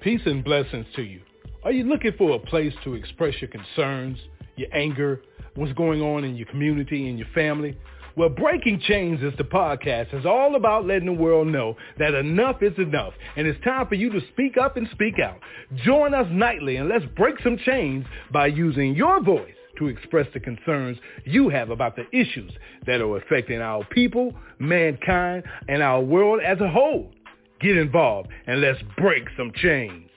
Peace and blessings to you. Are you looking for a place to express your concerns, your anger, what's going on in your community and your family? Well, Breaking Chains is the podcast. It's all about letting the world know that enough is enough, and it's time for you to speak up and speak out. Join us nightly, and let's break some chains by using your voice to express the concerns you have about the issues that are affecting our people, mankind, and our world as a whole. Get involved, and let's break some chains.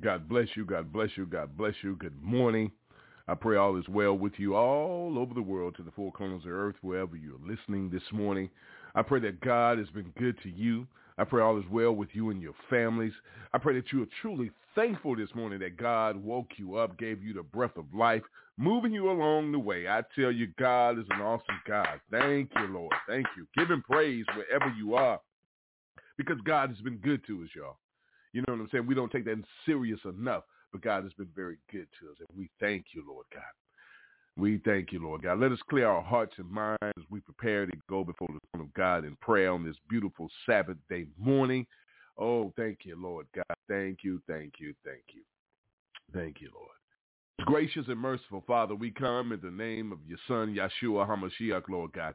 God bless you. God bless you. God bless you. Good morning. I pray all is well with you all over the world to the four corners of the earth, wherever you're listening this morning. I pray that God has been good to you. I pray all is well with you and your families. I pray that you are truly thankful this morning that God woke you up, gave you the breath of life, moving you along the way. I tell you, God is an awesome God. Thank you, Lord. Thank you. Give him praise wherever you are because God has been good to us, y'all. You know what I'm saying? We don't take that serious enough, but God has been very good to us. And we thank you, Lord God. We thank you, Lord God. Let us clear our hearts and minds as we prepare to go before the throne of God in prayer on this beautiful Sabbath day morning. Oh, thank you, Lord God. Thank you, thank you, thank you. Thank you, Lord. Gracious and merciful Father, we come in the name of your Son, Yeshua HaMashiach, Lord God,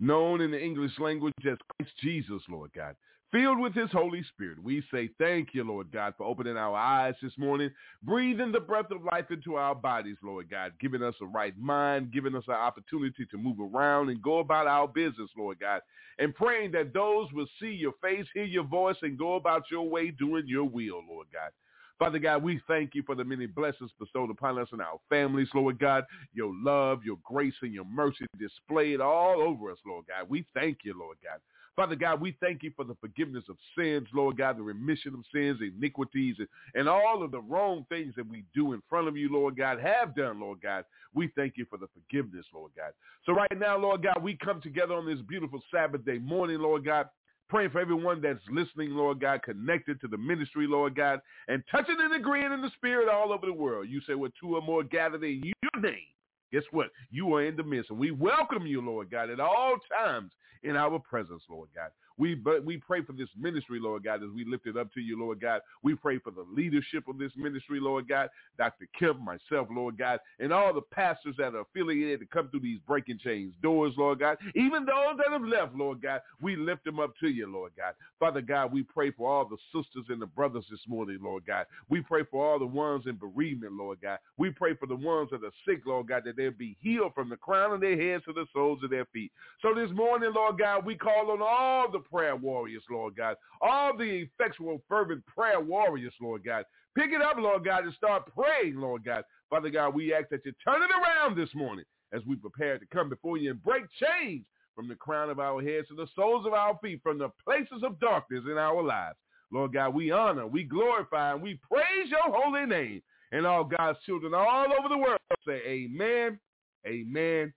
known in the English language as Christ Jesus, Lord God filled with his Holy Spirit. We say thank you, Lord God, for opening our eyes this morning, breathing the breath of life into our bodies, Lord God, giving us a right mind, giving us an opportunity to move around and go about our business, Lord God, and praying that those will see your face, hear your voice, and go about your way doing your will, Lord God. Father God, we thank you for the many blessings bestowed upon us and our families, Lord God. Your love, your grace, and your mercy displayed all over us, Lord God. We thank you, Lord God. Father God, we thank you for the forgiveness of sins, Lord God, the remission of sins, iniquities, and, and all of the wrong things that we do in front of you, Lord God, have done, Lord God. We thank you for the forgiveness, Lord God. So right now, Lord God, we come together on this beautiful Sabbath day morning, Lord God, praying for everyone that's listening, Lord God, connected to the ministry, Lord God, and touching and agreeing in the spirit all over the world. You say, where two or more gathered in your name, guess what? You are in the midst. And we welcome you, Lord God, at all times in our presence, Lord God. We we pray for this ministry, Lord God, as we lift it up to you, Lord God. We pray for the leadership of this ministry, Lord God. Dr. Kemp, myself, Lord God, and all the pastors that are affiliated to come through these breaking chains doors, Lord God. Even those that have left, Lord God, we lift them up to you, Lord God. Father God, we pray for all the sisters and the brothers this morning, Lord God. We pray for all the ones in bereavement, Lord God. We pray for the ones that are sick, Lord God, that they'll be healed from the crown of their heads to the soles of their feet. So this morning, Lord God, we call on all the prayer warriors, Lord God. All the effectual, fervent prayer warriors, Lord God. Pick it up, Lord God, and start praying, Lord God. Father God, we ask that you turn it around this morning as we prepare to come before you and break chains from the crown of our heads to the soles of our feet, from the places of darkness in our lives. Lord God, we honor, we glorify, and we praise your holy name. And all God's children all over the world say amen, amen,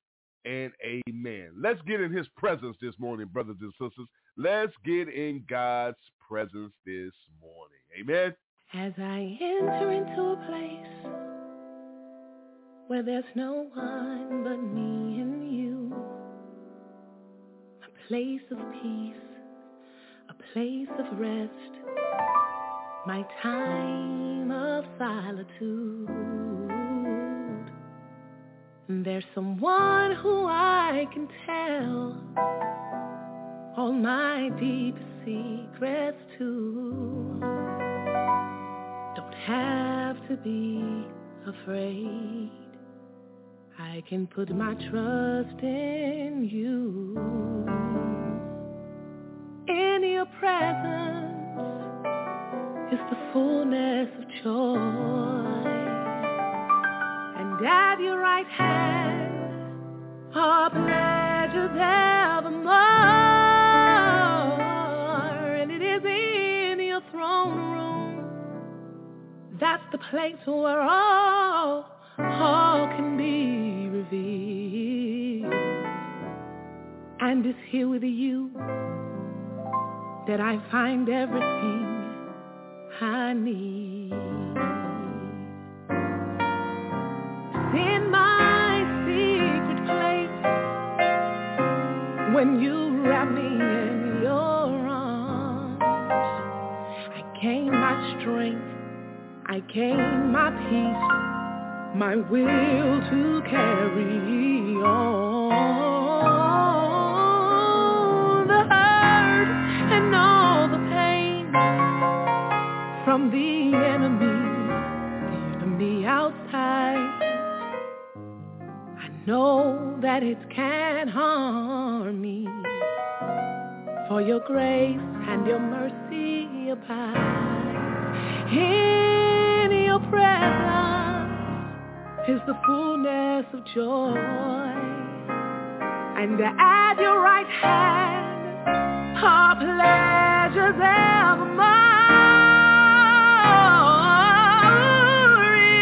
and amen. Let's get in his presence this morning, brothers and sisters. Let's get in God's presence this morning. Amen. As I enter into a place where there's no one but me and you, a place of peace, a place of rest, my time of solitude. There's someone who I can tell all my deep secrets too. Don't have to be afraid. I can put my trust in you. In your presence is the fullness of joy. And at your right hand are pleasures evermore. Place where all, all can be revealed. And it's here with you that I find everything I need. In my secret place, when you wrap me in your arms. I gain my strength, I gain my peace, my will to carry on. The hurt and all the pain from the enemy, the enemy outside. I know that it can't harm me, for your grace and your mercy abide. In your presence is the fullness of joy, and at your right hand are pleasures evermore.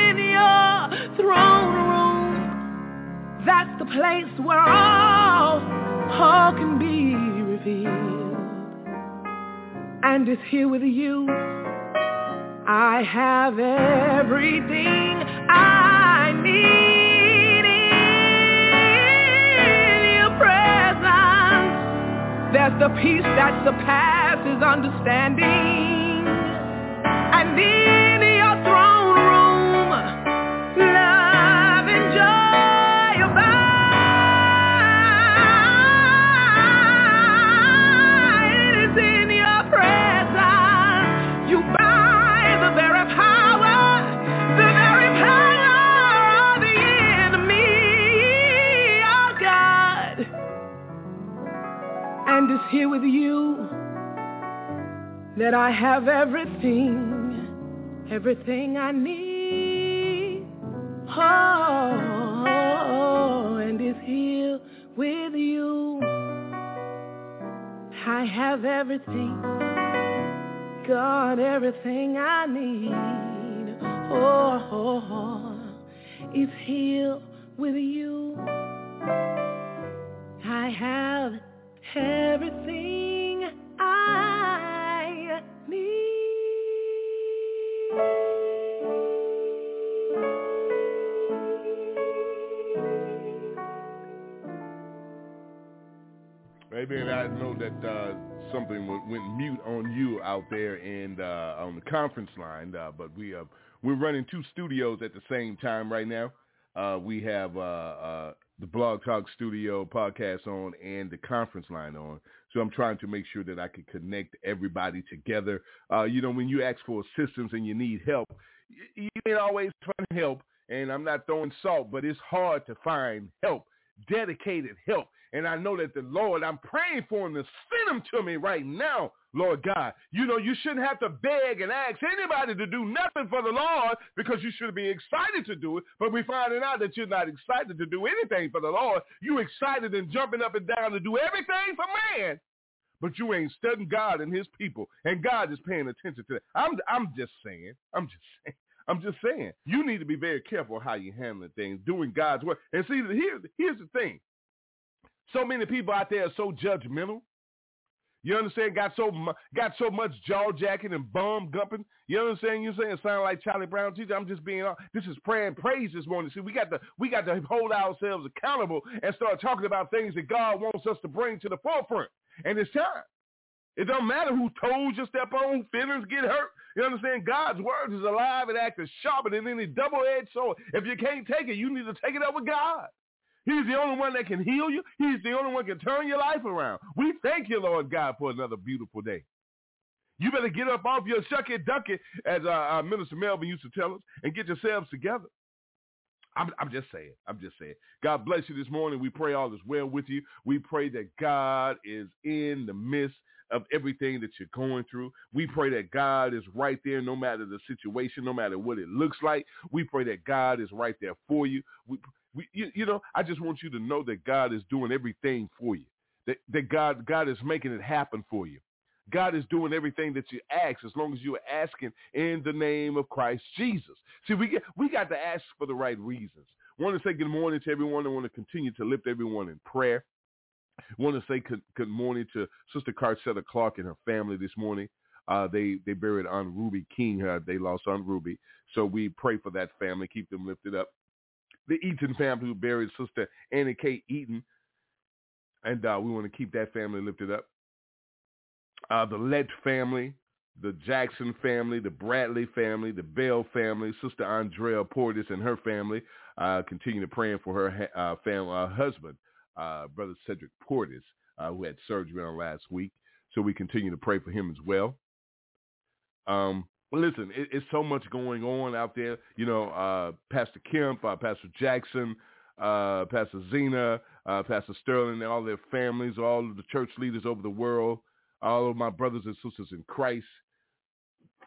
In your throne room, that's the place where all, all can be revealed. And it's here with you. I have everything I need in your presence. There's the peace that surpasses understanding. And in here with you that I have everything, everything I need. Oh, and it's here with you. I have everything, God, everything I need. Oh, it's here with you. I have everything I need. Maybe I know that uh, something went mute on you out there and uh, on the conference line, uh, but we uh, we're running two studios at the same time right now. Uh, we have uh, the Blog Talk Studio podcast on and the conference line on. So I'm trying to make sure that I can connect everybody together. Uh, you know, when you ask for assistance and you need help, you ain't always find help. And I'm not throwing salt, but it's hard to find help, dedicated help. And I know that the Lord, I'm praying for him to send him to me right now, Lord God. You know, you shouldn't have to beg and ask anybody to do nothing for the Lord because you should be excited to do it. But we're finding out that you're not excited to do anything for the Lord. You excited and jumping up and down to do everything for man. But you ain't studying God and his people. And God is paying attention to that. I'm, I'm just saying. I'm just saying. I'm just saying. You need to be very careful how you handling things, doing God's work. And see, here, here's the thing. So many people out there are so judgmental. You understand? Got so mu- got so much jaw jacking and bum gumping. You understand? You saying it sound like Charlie Brown teacher. I'm just being. This is prayer and praise this morning. See, we got to we got to hold ourselves accountable and start talking about things that God wants us to bring to the forefront. And it's time. It don't matter who told you step on, feelings get hurt. You understand? God's word is alive and active sharper than any double-edged sword. If you can't take it, you need to take it up with God. He's the only one that can heal you. He's the only one that can turn your life around. We thank you, Lord God, for another beautiful day. You better get up off your shucky ducky, as uh, uh, Minister Melvin used to tell us, and get yourselves together. I'm, I'm just saying. I'm just saying. God bless you this morning. We pray all is well with you. We pray that God is in the midst of everything that you're going through. We pray that God is right there no matter the situation, no matter what it looks like. We pray that God is right there for you. We, we you, you know, I just want you to know that God is doing everything for you. That, that God God is making it happen for you. God is doing everything that you ask as long as you are asking in the name of Christ Jesus. See, we get we got to ask for the right reasons. want to say good morning to everyone. I want to continue to lift everyone in prayer. want to say good, good morning to Sister Carcetta Clark and her family this morning. Uh, they they buried Aunt Ruby King. Uh, they lost Aunt Ruby, so we pray for that family. Keep them lifted up. The Eaton family who buried Sister Annie K. Eaton. and uh, we want to keep that family lifted up. Uh, the Lett family, the Jackson family, the Bradley family, the Bell family, Sister Andrea Portis and her family. Uh, continue to praying for her uh, family, uh, husband, uh, Brother Cedric Portis, uh, who had surgery on last week. So we continue to pray for him as well. Um, listen, it, it's so much going on out there. You know, uh, Pastor Kemp, uh, Pastor Jackson, uh, Pastor Zena, uh, Pastor Sterling, and all their families, all of the church leaders over the world, all of my brothers and sisters in Christ.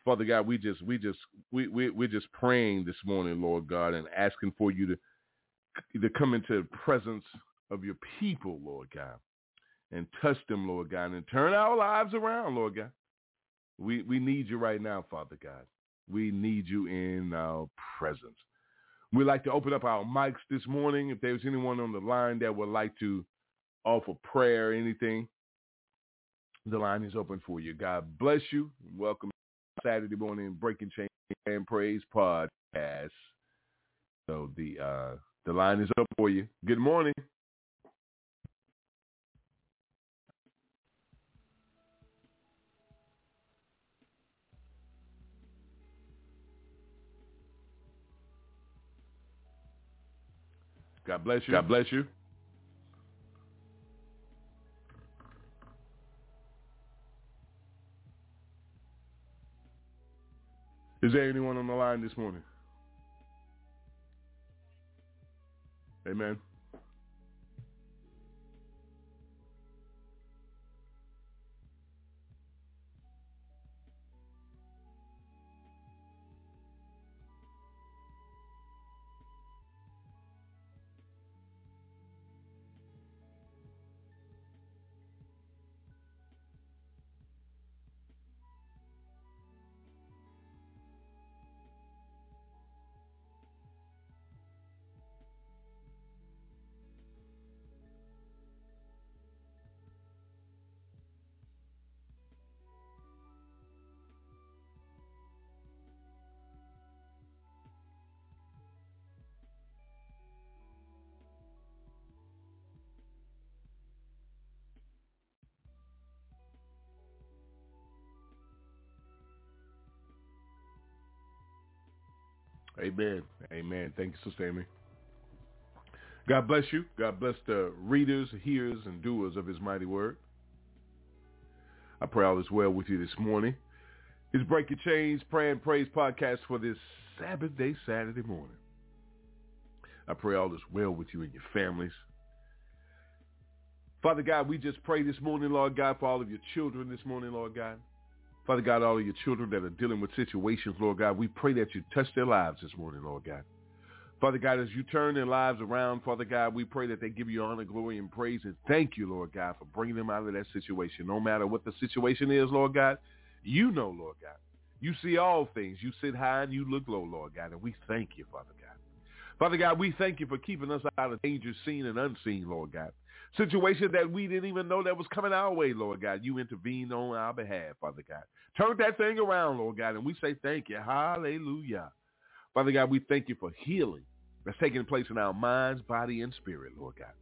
Father God, we just, we just, we, we, we're just praying this morning, Lord God, and asking for you to, to come into the presence of your people, Lord God, and touch them, Lord God, and turn our lives around, Lord God. We, we need you right now, Father God. We need you in our presence. We'd like to open up our mics this morning. If there's anyone on the line that would like to offer prayer or anything, the line is open for you. God bless you. Welcome Saturday morning Breaking Chain and Praise podcast. So the uh, the line is up for you. Good morning. God bless you. God bless you. Is there anyone on the line this morning? Amen. Amen. Amen. Thank you, Sister Amy. God bless you. God bless the readers, hearers, and doers of his mighty word. I pray all is well with you this morning. It's Break Your Chains, Pray and Praise podcast for this Sabbath day, Saturday morning. I pray all is well with you and your families. Father God, we just pray this morning, Lord God, for all of your children this morning, Lord God. Father God, all of your children that are dealing with situations, Lord God, we pray that you touch their lives this morning, Lord God. Father God, as you turn their lives around, Father God, we pray that they give you honor, glory, and praise. And thank you, Lord God, for bringing them out of that situation. No matter what the situation is, Lord God, you know, Lord God. You see all things. You sit high and you look low, Lord God. And we thank you, Father God. Father God, we thank you for keeping us out of danger seen and unseen, Lord God. Situation that we didn't even know that was coming our way, Lord God. You intervened on our behalf, Father God. Turn that thing around, Lord God, and we say thank you. Hallelujah. Father God, we thank you for healing that's taking place in our minds, body, and spirit, Lord God.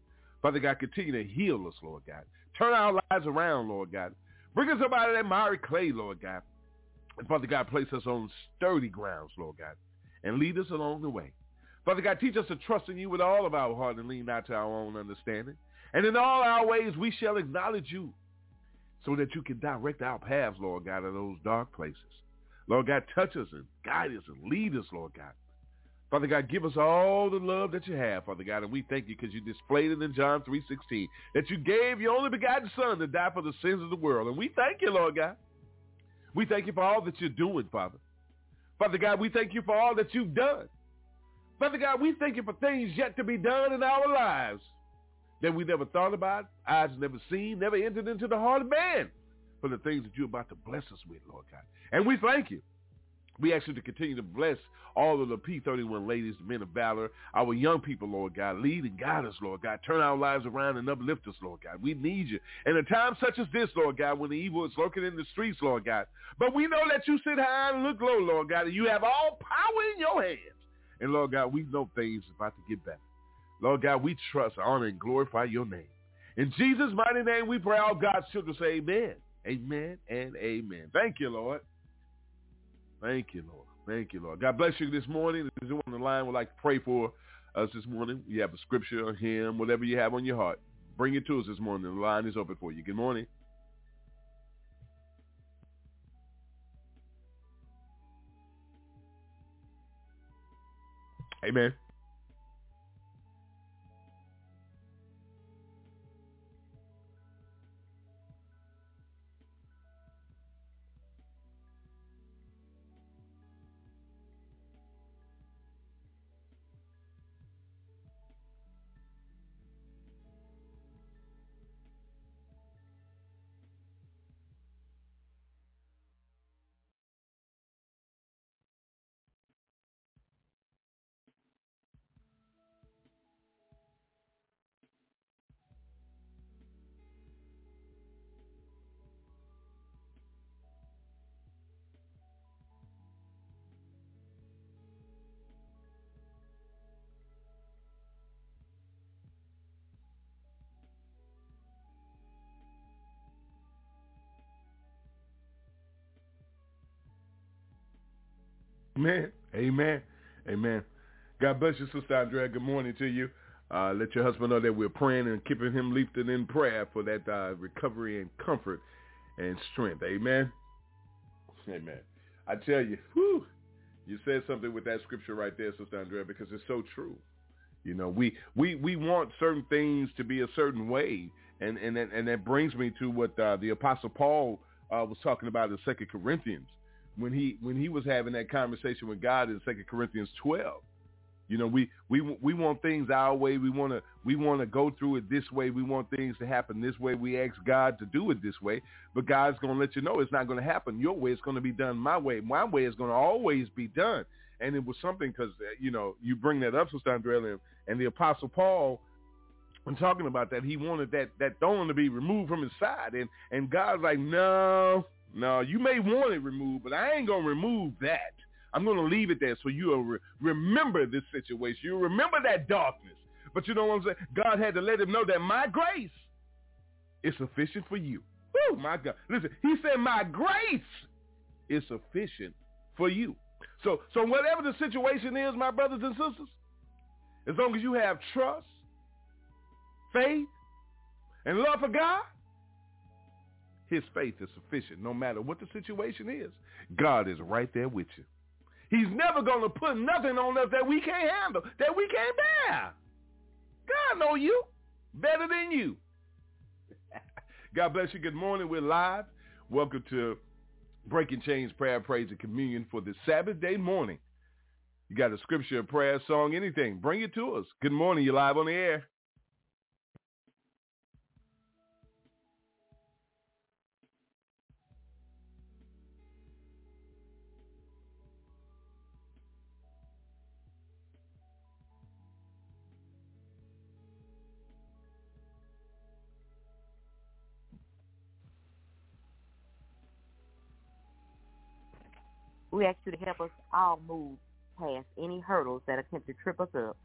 Father God, continue to heal us, Lord God. Turn our lives around, Lord God. Bring us up out of that miry clay, Lord God. And Father God, place us on sturdy grounds, Lord God, and lead us along the way. Father God, teach us to trust in you with all of our heart and lean not to our own understanding. And in all our ways we shall acknowledge you so that you can direct our paths, Lord God, in those dark places. Lord God, touch us and guide us and lead us, Lord God. Father God, give us all the love that you have, Father God, and we thank you because you displayed it in John 3.16, that you gave your only begotten Son to die for the sins of the world. And we thank you, Lord God. We thank you for all that you're doing, Father. Father God, we thank you for all that you've done. Father God, we thank you for things yet to be done in our lives that we never thought about, eyes never seen, never entered into the heart of man for the things that you're about to bless us with, Lord God. And we thank you. We ask you to continue to bless all of the P31 ladies, men of valor, our young people, Lord God. Lead and guide us, Lord God. Turn our lives around and uplift us, Lord God. We need you. In a time such as this, Lord God, when the evil is lurking in the streets, Lord God. But we know that you sit high and look low, Lord God, and you have all power in your hands. And Lord God, we know things about to get better. Lord God, we trust, honor, and glorify your name. In Jesus' mighty name we pray all God's children say amen. Amen and amen. Thank you, Lord. Thank you, Lord. Thank you, Lord. God bless you this morning. If you on the line would like to pray for us this morning, you have a scripture, a hymn, whatever you have on your heart. Bring it to us this morning. The line is open for you. Good morning. Amen. Amen. Amen. Amen. God bless you, Sister Andrea. Good morning to you. Uh, let your husband know that we're praying and keeping him lifted in prayer for that uh, recovery and comfort and strength. Amen. Amen. I tell you, whew, you said something with that scripture right there, Sister Andrea, because it's so true. You know, we we we want certain things to be a certain way, and and and that brings me to what uh, the Apostle Paul uh, was talking about in Second Corinthians when he when he was having that conversation with God in Second Corinthians 12. You know, we we we want things our way. We want to we want to go through it this way. We want things to happen this way. We ask God to do it this way, but God's going to let you know it's not going to happen your way. It's going to be done my way. My way is going to always be done. And it was something because uh, you know you bring that up, Sister Andrea, and the Apostle Paul when talking about that, he wanted that that thorn to be removed from his side, and and God's like, no, no, you may want it removed, but I ain't going to remove that. I'm going to leave it there so you'll re- remember this situation. You remember that darkness. But you know what I'm saying? God had to let him know that my grace is sufficient for you. Oh my God. Listen, he said my grace is sufficient for you. So, so whatever the situation is, my brothers and sisters, as long as you have trust, faith, and love for God, his faith is sufficient no matter what the situation is. God is right there with you. He's never going to put nothing on us that we can't handle, that we can't bear. God know you better than you. God bless you. Good morning. We're live. Welcome to Breaking Chains Prayer, Praise, and Communion for the Sabbath day morning. You got a scripture, a prayer, song, anything. Bring it to us. Good morning. You're live on the air. We ask you to help us all move past any hurdles that attempt to trip us up.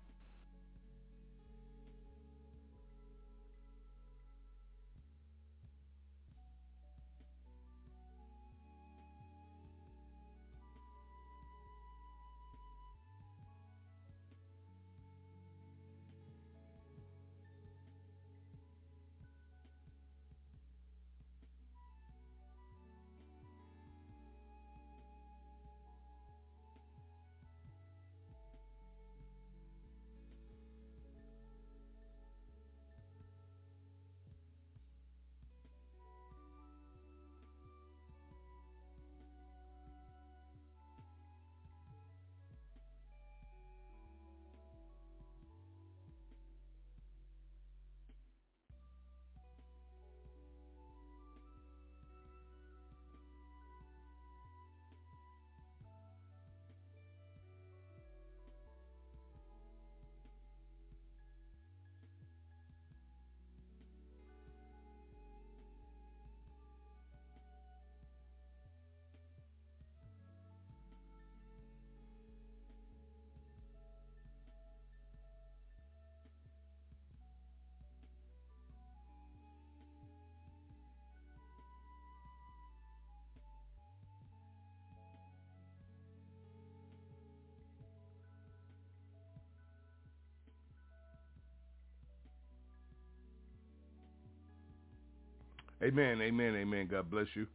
Amen, amen, amen. God bless you.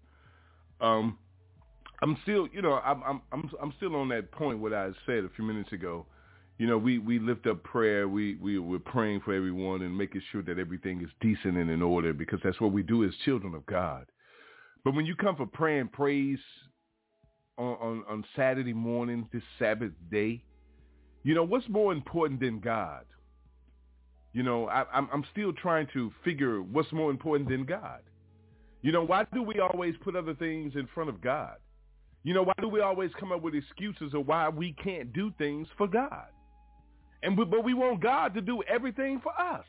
Um, I'm still, you know, I'm I'm I'm still on that point what I said a few minutes ago. You know, we we lift up prayer. We we we're praying for everyone and making sure that everything is decent and in order because that's what we do as children of God. But when you come for prayer and praise on on, on Saturday morning, this Sabbath day, you know what's more important than God? You know, I, I'm I'm still trying to figure what's more important than God. You know, why do we always put other things in front of God? You know, why do we always come up with excuses of why we can't do things for God? And we, but we want God to do everything for us.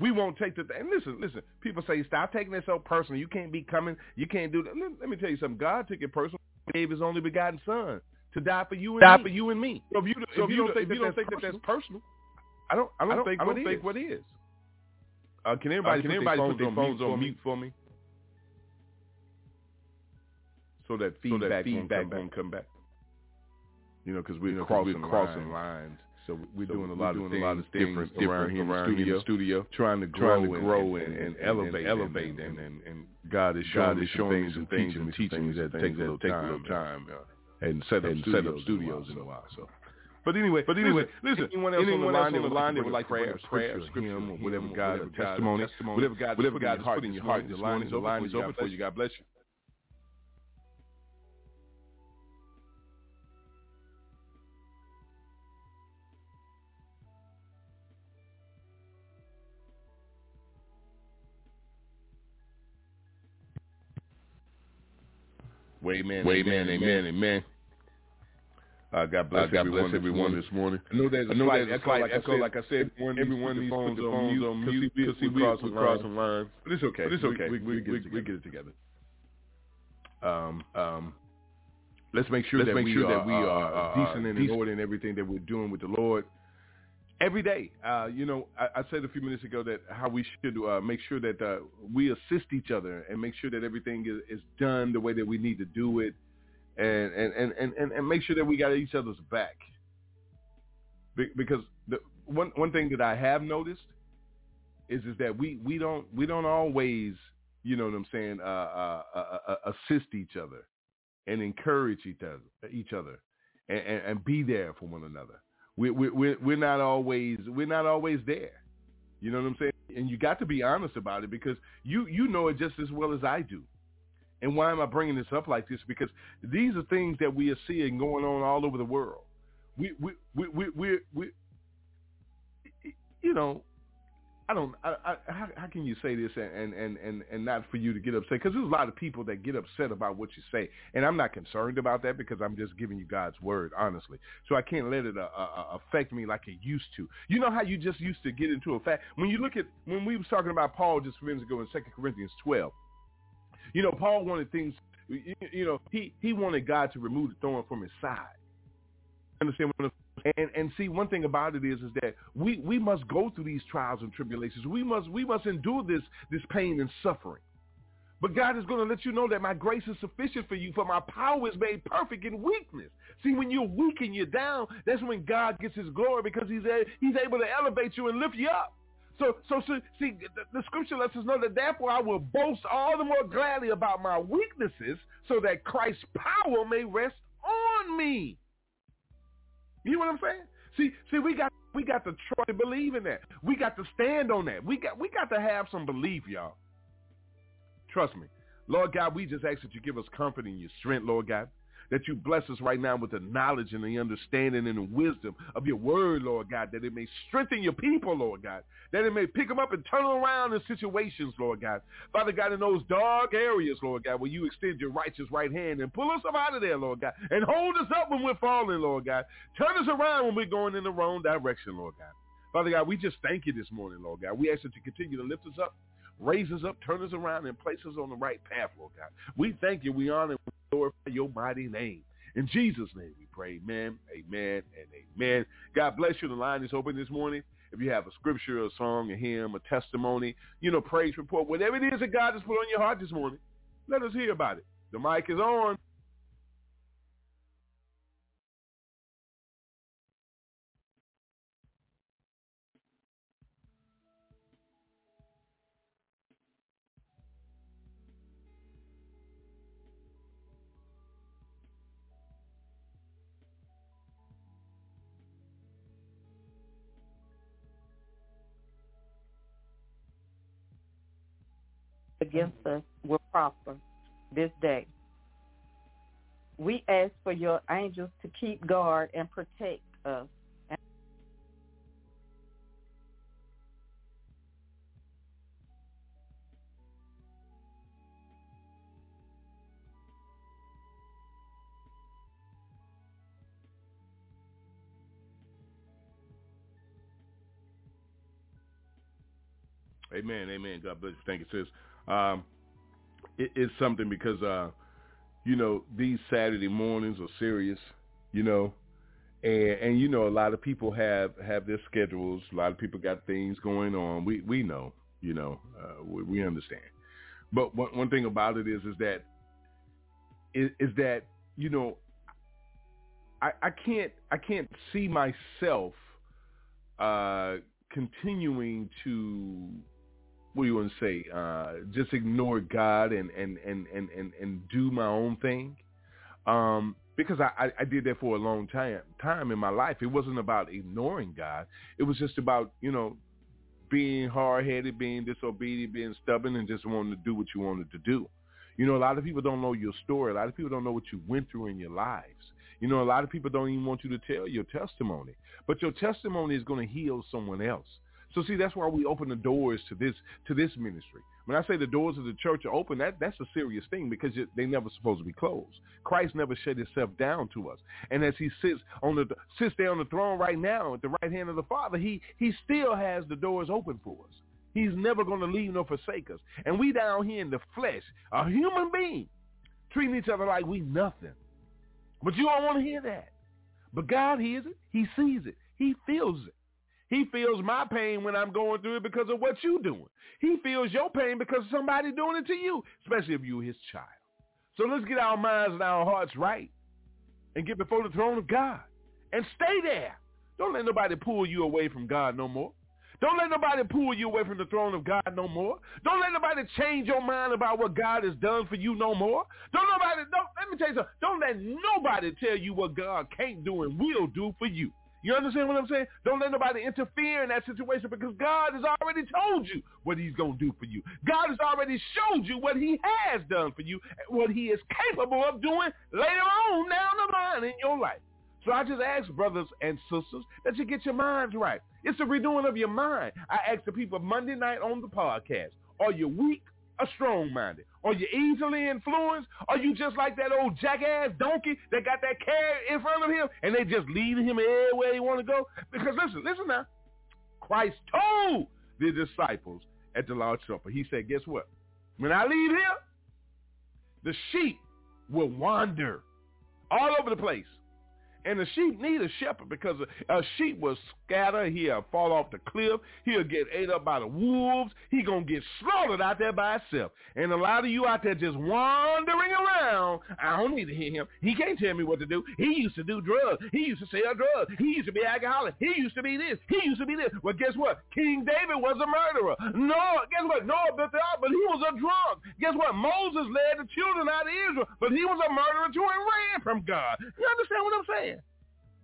We won't take the and listen, listen. People say stop taking it so personal. You can't be coming. You can't do that. Let, let me tell you something. God took it personal. He gave His only begotten Son to die for you and die me. for you and me. So if you, So if you don't think, that, you don't that's think that personal, that's personal, I don't. I don't, I don't think, I don't is. think what is. Uh, can everybody, Uh, can put everybody their put their phones on mute for me? So that So feedback, that feedback won't, won't come back. You know, because we're You know, crossing, we're crossing lines. So we're So doing a lot doing of a things, lot of things different, different around here in the around here in studio, the studio, trying to grow, trying to and, grow and, and, and, and elevate, elevate, and, and, and, God is God showing is showing me things some and things and teaching me that take a little a time, little time, yeah. and set up set up studios in a a while. So, but anyway, But anyway, listen, listen, anyone else anyone on the the line that would like prayer, prayer, prayer, scripture, scripture, hymn, or whatever or God, whatever God, testimony, whatever God, whatever God in your heart heart this this morning. morning. The line is open for you. God bless you. Way amen, amen, amen, amen. Uh, God bless, Uh, God everyone, bless everyone this morning. I know there's a I know slight there's a slight like I echo, said, like I said, everyone, everyone needs to put their phones on mute because we, we, we we cross crossing lines. But it's okay. But it's We- okay. We, we, We- get, we- it we together. get it together. Um, um, let's make sure Let's that make we sure are, that we uh, are, uh, uh, decent and in order in everything that we're doing with the Lord. Every day, uh, you know, I, I said a few minutes ago that how we should uh, make sure that uh, we assist each other and make sure that everything is, is done the way that we need to do it, and and, and, and, and make sure that we got each other's back. Be- because the one one thing that I have noticed is is that we we don't we don't always you know what I'm saying uh, uh, uh, assist each other and encourage each other each other and, and, and be there for one another. We we we're, we're not always we're not always there. You know what I'm saying? And you got to be honest about it because you you know it just as well as I do. And why am I bringing this up like this? Because these are things that we are seeing going on all over the world. We we we we we, we you know, I don't. I, I, how, how can you say this and and and and not for you to get upset? Because there's a lot of people that get upset about what you say, and I'm not concerned about that because I'm just giving you God's word, honestly. So I can't let it uh, uh, affect me like it used to. You know how you just used to get into a fact when you look at when we was talking about Paul just a minute ago in Second Corinthians 12. You know, Paul wanted things. You, you know, he he wanted God to remove the thorn from his side. Understand what I'm and and see one thing about it is is that we we must go through these trials and tribulations. We must we must endure this this pain and suffering. But God is going to let you know that my grace is sufficient for you, for my power is made perfect in weakness. See, when you're weak and you're down, that's when God gets his glory because he's a, he's able to elevate you and lift you up. So, so, see, the, the scripture lets us know that therefore I will boast all the more gladly about my weaknesses so that Christ's power may rest on me. You know what I'm saying? See, see, we got we got to try to believe in that. We got to stand on that. We got we got to have some belief, y'all. Trust me. Lord God, we just ask that you give us comfort in your strength, Lord God. That you bless us right now with the knowledge and the understanding and the wisdom of your word, Lord God, that it may strengthen your people, Lord God, that it may pick them up and turn them around in situations, Lord God. Father God, in those dark areas, Lord God, where you extend your righteous right hand and pull us up out of there, Lord God, and hold us up when we're falling, Lord God. Turn us around when we're going in the wrong direction, Lord God. Father God, we just thank you this morning, Lord God. We ask you to continue to lift us up raise us up, turn us around, and place us on the right path, Lord God. We thank you. We honor glorify your mighty name. In Jesus' name we pray. Amen, amen, and amen. God bless you. The line is open this morning. If you have a scripture, a song, a hymn, a testimony, you know, praise report, whatever it is that God has put on your heart this morning, let us hear about it. The mic is on. Against us will prosper this day. We ask for your angels to keep guard and protect us. Amen, amen. God bless you. Thank you, sis. Um, it, it's something because, uh, you know, these Saturday mornings are serious, you know, and, and you know, a lot of people have have their schedules. A lot of people got things going on. We we know, you know, uh, we, we understand. But one, one thing about it is, is that is, is that you know, I, I can't I can't see myself uh, continuing to what do you want to say? Uh, just ignore God and and and and and, and do my own thing. Um, because I, I, did that for a long time time in my life. It wasn't about ignoring God. It was just about you know being hard headed, being disobedient, being stubborn, and just wanting to do what you wanted to do. You know, a lot of people don't know your story. A lot of people don't know what you went through in your lives. You know, a lot of people don't even want you to tell your testimony. But your testimony is going to heal someone else. So see, that's why we open the doors to this to this ministry. When I say the doors of the church are open, that that's a serious thing because they never supposed to be closed. Christ never shut himself down to us, and as he sits on the sits there on the throne right now at the right hand of the Father, he he still has the doors open for us. He's never going to leave nor forsake us. And we down here in the flesh, a human being, treating each other like we nothing. But you don't want to hear that. But God hears it. He sees it. He feels it. He feels my pain when I'm going through it because of what you're doing. He feels your pain because somebody doing it to you, especially if you're his child. So let's get our minds and our hearts right and get before the throne of God and stay there. Don't let nobody pull you away from God no more. Don't let nobody pull you away from the throne of God no more. Don't let nobody change your mind about what God has done for you no more. Don't nobody, don't, let me tell you something. Don't let nobody tell you what God can't do and will do for you. You understand what I'm saying? Don't let nobody interfere in that situation because God has already told you what he's going to do for you. God has already showed you what he has done for you, what he is capable of doing later on down the line in your life. So I just ask brothers and sisters that you get your minds right. It's a renewing of your mind. I ask the people Monday night on the podcast, are you weak or strong-minded? Are you easily influenced? Are you just like that old jackass donkey that got that carrot in front of him and they just leading him everywhere he want to go? Because listen, listen now. Christ told the disciples at the Lord's Supper, he said, guess what? When I leave here, the sheep will wander all over the place. And the sheep need a shepherd because a sheep will scatter. He'll fall off the cliff. He'll get ate up by the wolves. He going to get slaughtered out there by himself. And a lot of you out there just wandering around. I don't need to hear him. He can't tell me what to do. He used to do drugs. He used to sell drugs. He used to be alcoholic. He used to be this. He used to be this. Well, guess what? King David was a murderer. Noah, guess what? Noah built the ark, but he was a drunk. Guess what? Moses led the children out of Israel, but he was a murderer too and ran from God. You understand what I'm saying?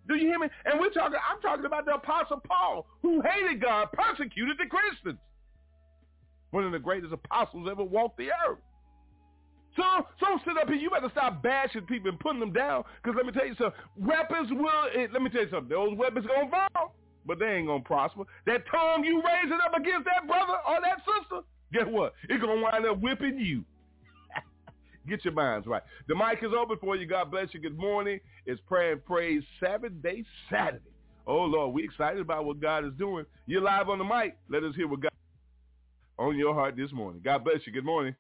Do you hear me? And we're talking, I'm talking about the Apostle Paul, who hated God, persecuted the Christians. One of the greatest apostles ever walked the earth. So, so sit up here. You better stop bashing people and putting them down. Because let me tell you something. Weapons will, eh, let me tell you something. Those weapons going to fall, but they ain't going to prosper. That tongue you raising up against that brother or that sister, guess what? It's going to wind up whipping you. Get your minds right. The mic is open for you. God bless you. Good morning. It's Prayer and Praise Sabbath Day Saturday. Oh, Lord, we excited about what God is doing. You're live on the mic. Let us hear what God on your heart this morning. God bless you. Good morning.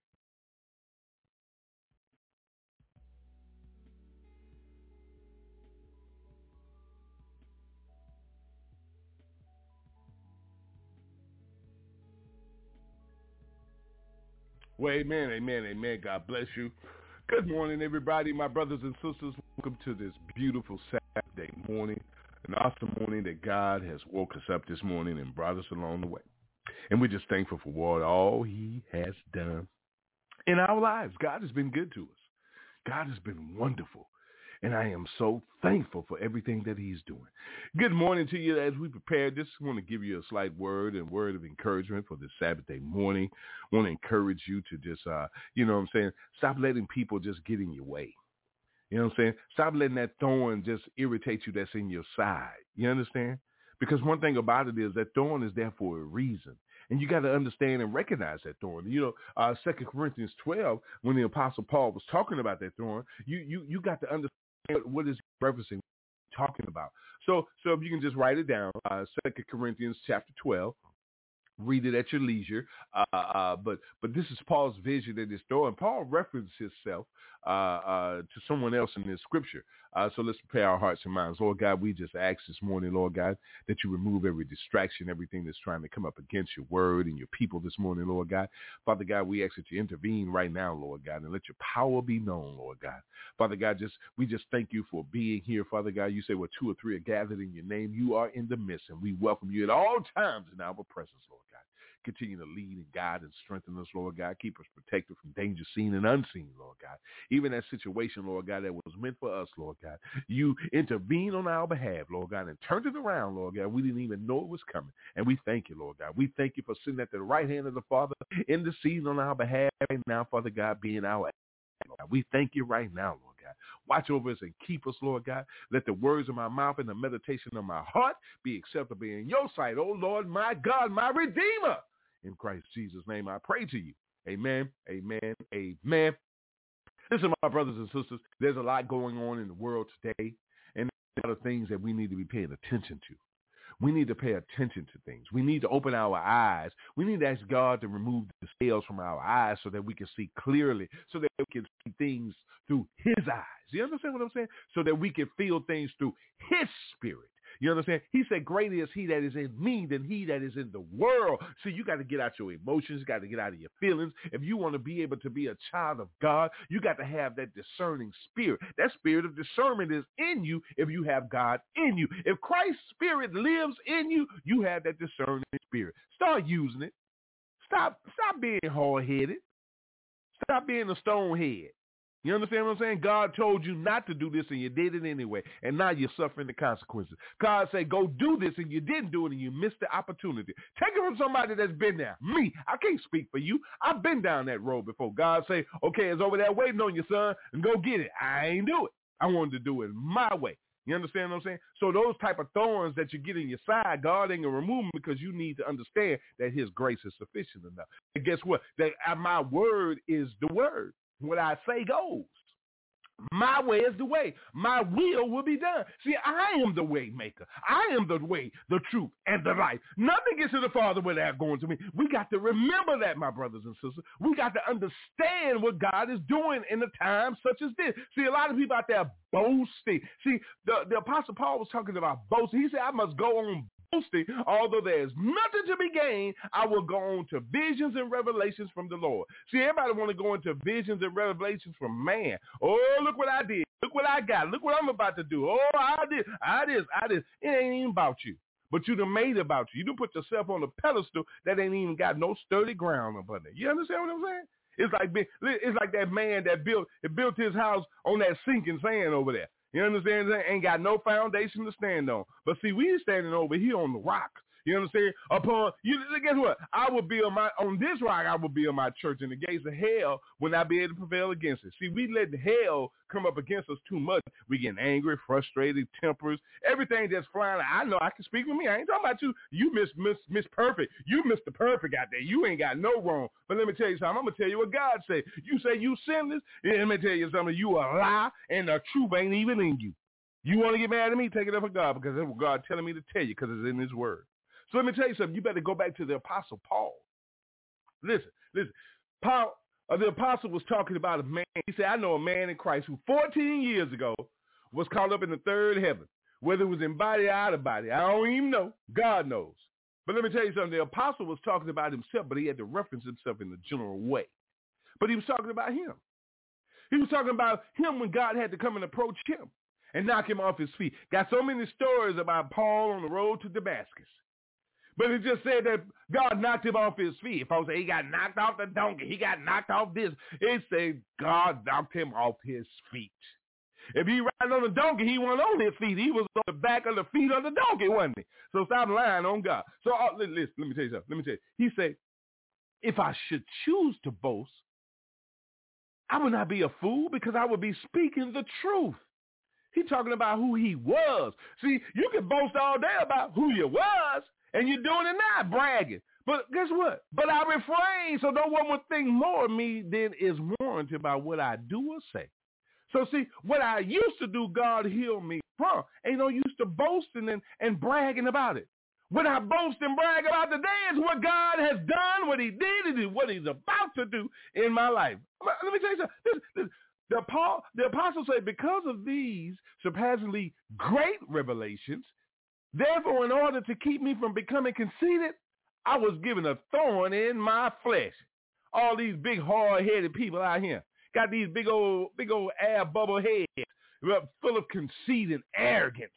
Well, amen, amen, amen. God bless you. Good morning, everybody, my brothers and sisters. Welcome to this beautiful Saturday morning, an awesome morning that God has woke us up this morning and brought us along the way. And we're just thankful for what all he has done in our lives. God has been good to us. God has been wonderful. And I am so thankful for everything that he's doing. Good morning to you as we prepare. I want to give you a slight word and word of encouragement for this Sabbath day morning. Want to encourage you to just, uh, you know what I'm saying, stop letting people just get in your way. You know what I'm saying? Stop letting that thorn just irritate you that's in your side. You understand? Because one thing about it is that thorn is there for a reason. And you got to understand and recognize that thorn. You know, uh, Second Corinthians 12, when the Apostle Paul was talking about that thorn, you you you got to understand what is referencing, talking about. So so if you can just write it down, uh, Second Corinthians chapter 12, read it at your leisure. Uh, uh, but but this is Paul's vision in this door, and Paul references himself uh, uh, to someone else in this scripture. Uh, so let's prepare our hearts and minds. Lord God, we just ask this morning, Lord God, that you remove every distraction, everything that's trying to come up against your word and your people this morning, Lord God. Father God, we ask that you intervene right now, Lord God, and let your power be known, Lord God. Father God, just we just thank you for being here, Father God. You say where two or three are gathered in your name, you are in the midst, and we welcome you at all times in our presence, Lord. Continue to lead and guide and strengthen us, Lord God. Keep us protected from danger seen and unseen, Lord God. Even that situation, Lord God, that was meant for us, Lord God. You intervene on our behalf, Lord God, and turned it around, Lord God. We didn't even know it was coming. And we thank you, Lord God. We thank you for sitting at the right hand of the Father in the season on our behalf right now, Father God, being our we thank you right now, Lord God. Watch over us and keep us, Lord God. Let the words of my mouth and the meditation of my heart be acceptable in your sight, oh Lord, my God, my Redeemer. In Christ Jesus' name, I pray to you. Amen, amen, amen. Listen, my brothers and sisters, there's a lot going on in the world today, and a lot of things that we need to be paying attention to. We need to pay attention to things. We need to open our eyes. We need to ask God to remove the scales from our eyes so that we can see clearly, so that we can see things through his eyes. You understand what I'm saying? So that we can feel things through his spirit. You understand? He said, greater is he that is in me than he that is in the world. See, you got to get out your emotions. You got to get out of your feelings. If you want to be able to be a child of God, you got to have that discerning spirit. That spirit of discernment is in you if you have God in you. If Christ's spirit lives in you, you have that discerning spirit. Start using it. Stop, stop being hard-headed. Stop being a stonehead. You understand what I'm saying? God told you not to do this and you did it anyway. And now you're suffering the consequences. God said, go do this and you didn't do it and you missed the opportunity. Take it from somebody that's been there. Me, I can't speak for you. I've been down that road before. God say, okay, it's over there waiting on you, son, and go get it. I ain't do it. I wanted to do it my way. You understand what I'm saying? So those type of thorns that you get in your side, God ain't gonna remove them because you need to understand that His grace is sufficient enough. And guess what? That uh, my word is the word. What I say goes. My way is the way. My will will be done. See, I am the way maker. I am the way, the truth, and the life. Nothing gets to the Father without going to me. We got to remember that, my brothers and sisters. We got to understand what God is doing in a time such as this. See, a lot of people out there boasting. See, the, the Apostle Paul was talking about boasting. He said, I must go on boasting, although there is nothing to be gained, I will go on to visions and revelations from the Lord. See, everybody want to go into visions and revelations from man. Oh, look what I did. Look what I got. Look what I'm about to do. Oh, I did. I did. I did. It ain't even about you. But you done made about you. You done put yourself on a pedestal that ain't even got no sturdy ground up under. You understand what I'm saying? It's like it's like that man that built built his house on that sinking sand over there. You understand? Ain't got no foundation to stand on. But see, we standing over here on the rock. You understand? Upon you, guess what? I will build my on this rock. I will build my church, and the gates of hell will not be able to prevail against it. See, we let hell come up against us too much. We get angry, frustrated, tempers, everything that's flying. I know I can speak for me. I ain't talking about you. You miss miss miss perfect. You miss the perfect out there. You ain't got no wrong. But let me tell you something. I'm gonna tell you what God said. You say you sinless. Let me tell you something. You a lie, and the truth ain't even in you. You want to get mad at me? Take it up with God because that's what God telling me to tell you because it's in His Word. So let me tell you something. You better go back to the Apostle Paul. Listen, listen. Paul, uh, the apostle was talking about a man. He said, I know a man in Christ who 14 years ago was caught up in the third heaven, whether it was in body or out of body. I don't even know. God knows. But let me tell you something. The apostle was talking about himself, but he had to reference himself in a general way. But he was talking about him. He was talking about him when God had to come and approach him and knock him off his feet. Got so many stories about Paul on the road to Damascus. But it just said that God knocked him off his feet. If I say he got knocked off the donkey, he got knocked off this. It said God knocked him off his feet. If he riding on a donkey, he wasn't on his feet. He was on the back of the feet of the donkey, wasn't he? So stop lying on God. So uh, listen, let me tell you something. Let me tell you. He said, if I should choose to boast, I would not be a fool because I would be speaking the truth. He's talking about who he was. See, you can boast all day about who you was, and you're doing it now, bragging. But guess what? But I refrain so no one would think more of me than is warranted by what I do or say. So see, what I used to do, God healed me from. Ain't no use to boasting and, and bragging about it. When I boast and brag about the day is what God has done, what he did, and what he's about to do in my life. Let me tell you something. This, this, the, Paul, the apostles say, because of these surpassingly great revelations, therefore, in order to keep me from becoming conceited, I was given a thorn in my flesh. All these big hard-headed people out here got these big old, big old air bubble heads full of conceit and arrogance.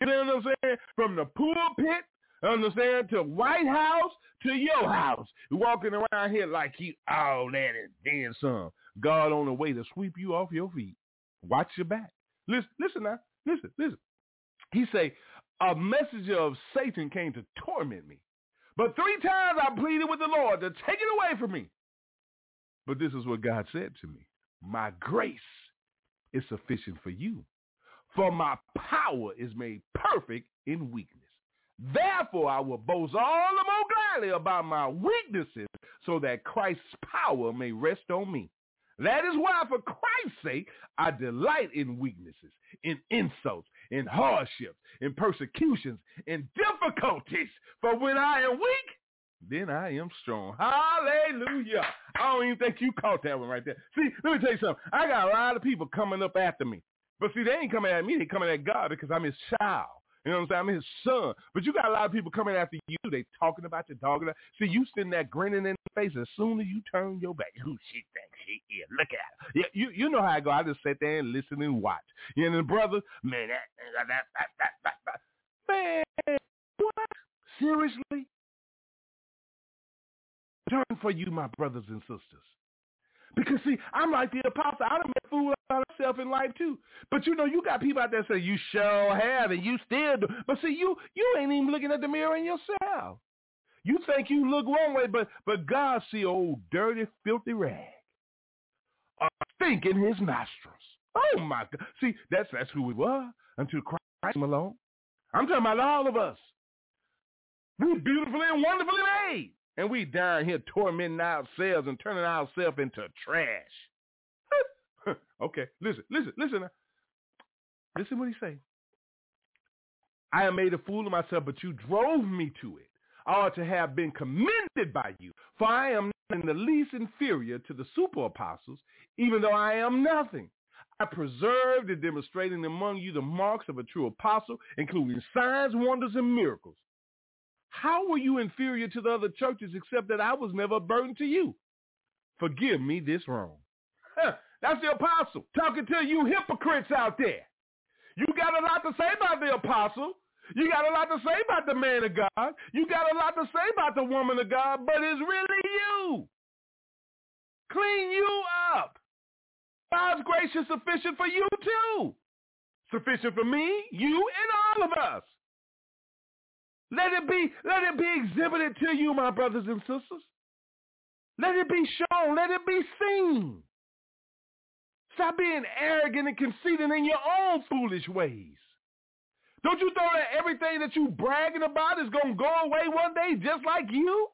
You know what I'm saying? From the pulpit Understand? To White House, to your house. Walking around here like you all that and then some. God on the way to sweep you off your feet. Watch your back. Listen, listen now. Listen, listen. He say, a messenger of Satan came to torment me. But three times I pleaded with the Lord to take it away from me. But this is what God said to me. My grace is sufficient for you. For my power is made perfect in weakness. Therefore, I will boast all the more gladly about my weaknesses so that Christ's power may rest on me. That is why, for Christ's sake, I delight in weaknesses, in insults, in hardships, in persecutions, in difficulties. For when I am weak, then I am strong. Hallelujah. I don't even think you caught that one right there. See, let me tell you something. I got a lot of people coming up after me. But see, they ain't coming at me. They coming at God because I'm his child. You know what I'm saying? I'm his son. But you got a lot of people coming after you. They talking about you, talking about. See, you sitting there grinning in the face as soon as you turn your back. Who she thinks she is? Look at her. Yeah, you you know how I go. I just sit there and listen and watch. You know, brother, man, that, that, that, that, that, that. man, what? Seriously? Turn for you, my brothers and sisters. Because see, I'm like the apostle. I done met fool out myself in life too. But you know, you got people out there say you shall have and you still do. But see, you you ain't even looking at the mirror in yourself. You think you look one way, but but God see old dirty, filthy rag. A stink in his nostrils. Oh my God. See, that's that's who we were until Christ came along. I'm talking about all of us. We're beautifully and wonderfully made. And we down here tormenting ourselves and turning ourselves into trash. okay, listen, listen, listen. Listen what he say. I am made a fool of myself, but you drove me to it. I ought to have been commended by you, for I am not in the least inferior to the super apostles, even though I am nothing. I preserved and demonstrating among you the marks of a true apostle, including signs, wonders, and miracles. How were you inferior to the other churches except that I was never a burden to you? Forgive me this wrong. Huh, that's the apostle talking to you hypocrites out there. You got a lot to say about the apostle. You got a lot to say about the man of God. You got a lot to say about the woman of God, but it's really you. Clean you up. God's grace is sufficient for you too. Sufficient for me, you, and all of us. Let it be, let it be exhibited to you, my brothers and sisters. Let it be shown. Let it be seen. Stop being arrogant and conceited in your own foolish ways. Don't you know that everything that you bragging about is going to go away one day just like you?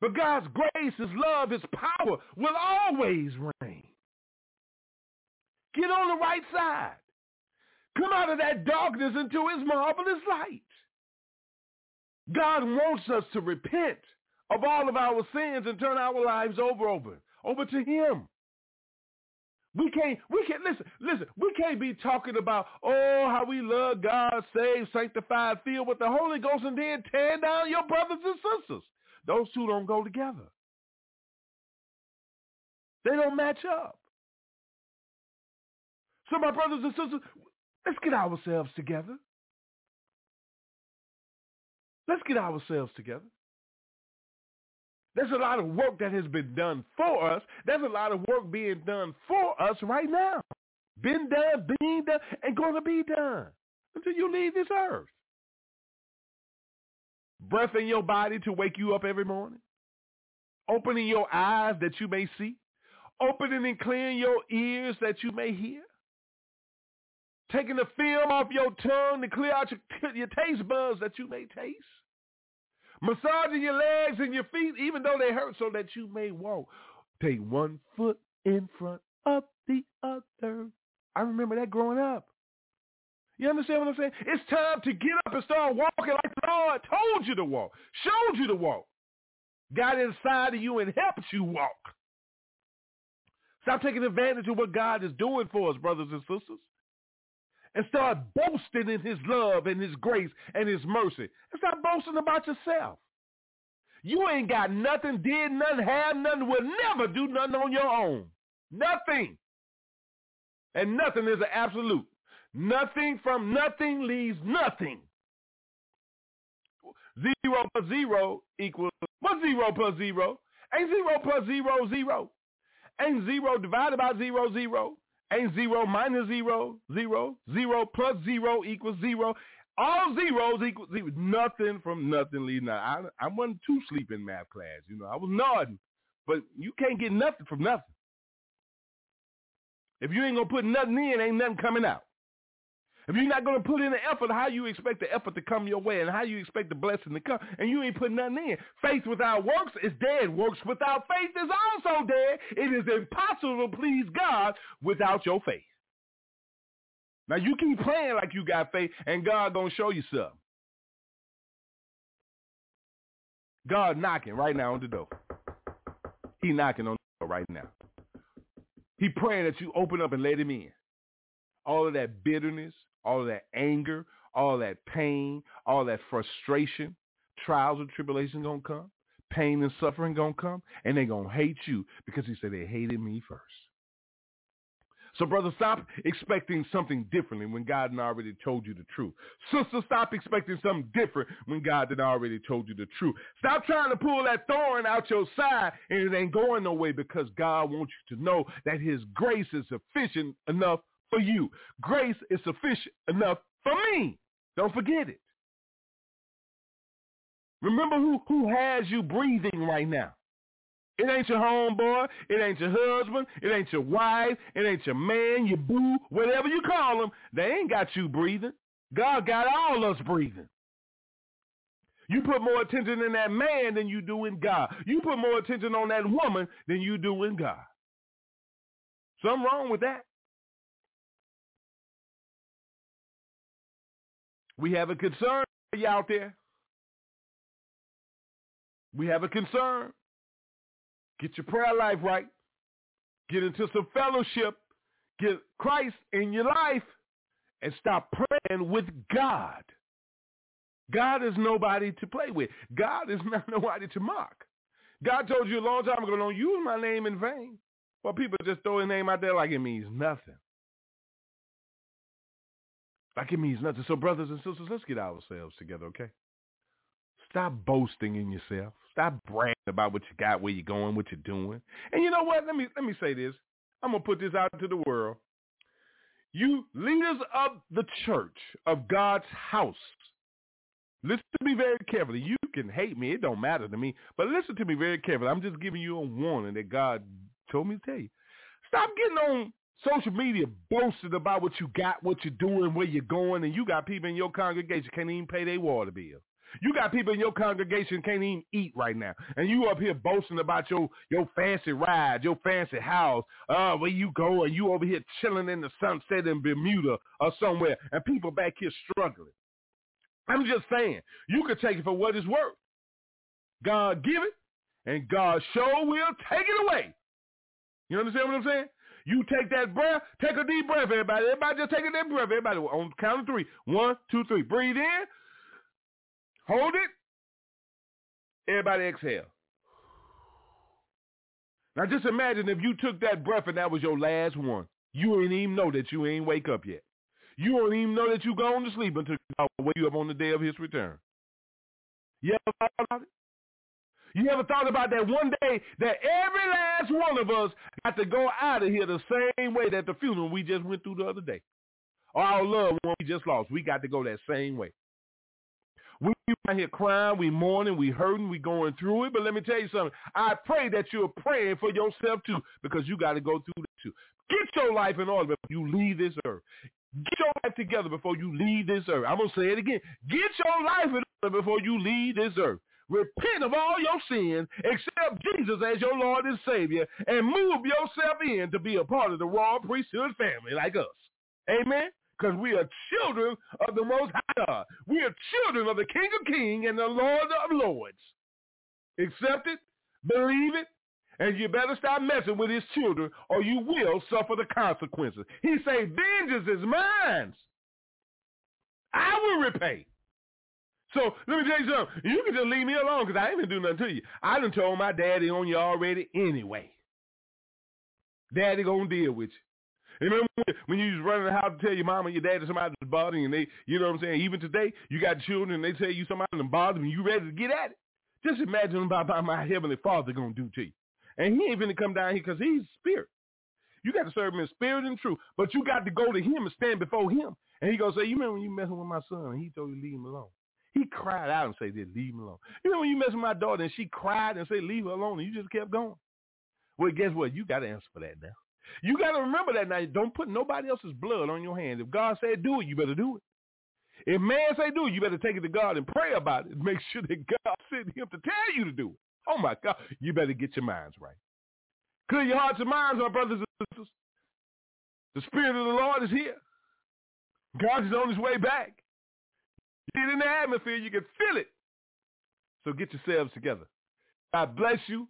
But God's grace, His love, His power will always reign. Get on the right side. Come out of that darkness into his marvelous light. God wants us to repent of all of our sins and turn our lives over, over, over to him. We can't, we can't, listen, listen, we can't be talking about, oh, how we love God, saved, sanctified, filled with the Holy Ghost, and then tear down your brothers and sisters. Those two don't go together. They don't match up. So my brothers and sisters, Let's get ourselves together. Let's get ourselves together. There's a lot of work that has been done for us. There's a lot of work being done for us right now. Been done, being done, and going to be done until you leave this earth. Breath in your body to wake you up every morning. Opening your eyes that you may see. Opening and clearing your ears that you may hear. Taking the film off your tongue to clear out your, your taste buds that you may taste. Massaging your legs and your feet even though they hurt so that you may walk. Take one foot in front of the other. I remember that growing up. You understand what I'm saying? It's time to get up and start walking like the Lord told you to walk, showed you to walk, got inside of you and helped you walk. Stop taking advantage of what God is doing for us, brothers and sisters. And start boasting in his love and his grace and his mercy. And stop boasting about yourself. You ain't got nothing, did nothing, have nothing, will never do nothing on your own. Nothing. And nothing is an absolute. Nothing from nothing leaves nothing. Zero plus zero equals, what's zero plus zero? Ain't zero plus zero zero. Ain't zero divided by zero zero. Ain't zero minus zero, zero, zero plus zero equals zero. All zeros equal zero. Nothing from nothing leaves nothing. I, I wasn't too sleep in math class. You know, I was nodding. But you can't get nothing from nothing. If you ain't going to put nothing in, ain't nothing coming out. If you're not going to put in the effort, how you expect the effort to come your way and how you expect the blessing to come and you ain't putting nothing in. Faith without works is dead. Works without faith is also dead. It is impossible to please God without your faith. Now you keep playing like you got faith and God going to show you something. God knocking right now on the door. He knocking on the door right now. He praying that you open up and let him in. All of that bitterness, all that anger, all that pain, all that frustration, trials and tribulations gonna come, pain and suffering gonna come, and they gonna hate you because he said they hated me first. So brother, stop expecting something differently when God had already told you the truth. Sister, stop expecting something different when God had already told you the truth. Stop trying to pull that thorn out your side and it ain't going no way because God wants you to know that his grace is sufficient enough for you. Grace is sufficient enough for me. Don't forget it. Remember who, who has you breathing right now. It ain't your homeboy. It ain't your husband. It ain't your wife. It ain't your man, your boo, whatever you call them. They ain't got you breathing. God got all us breathing. You put more attention in that man than you do in God. You put more attention on that woman than you do in God. Something wrong with that. We have a concern for you out there. We have a concern. Get your prayer life right. Get into some fellowship. Get Christ in your life and stop praying with God. God is nobody to play with. God is not nobody to mock. God told you a long time ago, don't use my name in vain. Well, people just throw his name out there like it means nothing. Like it means nothing. So brothers and sisters, let's get ourselves together, okay? Stop boasting in yourself. Stop bragging about what you got, where you're going, what you're doing. And you know what? Let me let me say this. I'm gonna put this out to the world. You leaders of the church of God's house. Listen to me very carefully. You can hate me. It don't matter to me. But listen to me very carefully. I'm just giving you a warning that God told me to tell you. Stop getting on social media boasting about what you got, what you're doing, where you're going, and you got people in your congregation can't even pay their water bill. You got people in your congregation can't even eat right now. And you up here boasting about your, your fancy ride, your fancy house, uh, where you go and you over here chilling in the sunset in Bermuda or somewhere and people back here struggling. I'm just saying, you could take it for what it's worth. God give it and God sure will take it away. You understand what I'm saying? You take that breath, take a deep breath, everybody. Everybody just take a deep breath. Everybody on count of three. One, two, three. Breathe in. Hold it. Everybody exhale. Now just imagine if you took that breath and that was your last one. You ain't even know that you ain't wake up yet. You don't even know that you gone to sleep until God wake you up on the day of his return. You ever thought about it? You ever thought about that one day that every last one of us got to go out of here the same way that the funeral we just went through the other day. Our loved one we just lost. We got to go that same way. We out here crying, we mourning, we hurting, we going through it. But let me tell you something. I pray that you're praying for yourself too, because you got to go through that too. Get your life in order before you leave this earth. Get your life together before you leave this earth. I'm going to say it again. Get your life in order before you leave this earth. Repent of all your sins, accept Jesus as your Lord and Savior, and move yourself in to be a part of the royal priesthood family like us. Amen? Because we are children of the Most High God. We are children of the King of Kings and the Lord of Lords. Accept it, believe it, and you better stop messing with his children or you will suffer the consequences. He say, vengeance is mine. I will repay. So let me tell you something. You can just leave me alone because I ain't gonna do nothing to you. I done told my daddy on you already anyway. Daddy gonna deal with you. Remember when you was running the house to tell your mom mama, your daddy, somebody was bothering you, and they, you know what I'm saying? Even today, you got children, and they tell you somebody them bothering you, you ready to get at it. Just imagine about my heavenly Father gonna do to you. And he ain't gonna come down here because he's spirit. You got to serve him in spirit and truth, but you got to go to him and stand before him. And he gonna say, you remember when you messing with my son? And he told you to leave him alone. He cried out and said, leave him alone. You know when you mess with my daughter and she cried and said, leave her alone, and you just kept going. Well, guess what? You got to answer for that now. You got to remember that now. Don't put nobody else's blood on your hands. If God said do it, you better do it. If man say do it, you better take it to God and pray about it. Make sure that God sent him to tell you to do it. Oh my God. You better get your minds right. Clear your hearts and minds, my brothers and sisters. The Spirit of the Lord is here. God is on his way back. In the atmosphere, you can feel it. So get yourselves together. God bless you.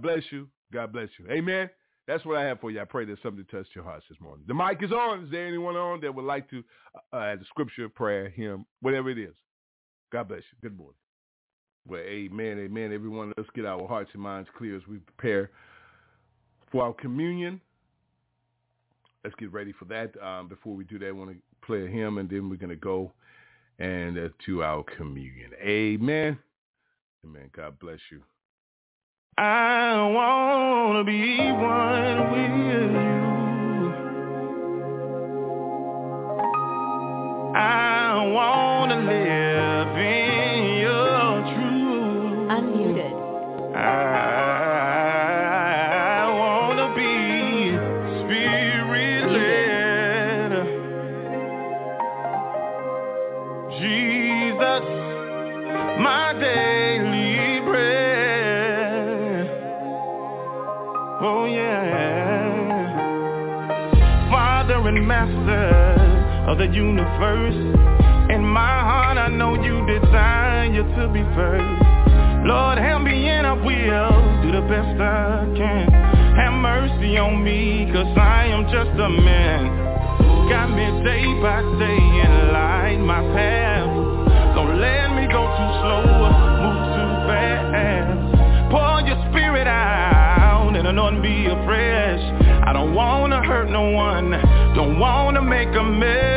Bless you. God bless you. Amen. That's what I have for you. I pray that something touched your hearts this morning. The mic is on. Is there anyone on that would like to uh, add a scripture, prayer, hymn, whatever it is? God bless you. Good morning. Well, amen, amen. Everyone, let's get our hearts and minds clear as we prepare for our communion. Let's get ready for that. Um, before we do that, I want to play a hymn, and then we're going to go and to our communion. Amen. Amen. God bless you. I want to be one with you. Jesus, my daily bread. Oh yeah. Father and master of the universe. In my heart I know you desire to be first. Lord, help me and I will do the best I can. Have mercy on me, cause I am just a man. Got me day by day and light my path. Go too slow, move too fast. Pour your spirit out and anoint me afresh. I don't wanna hurt no one, don't wanna make a mess.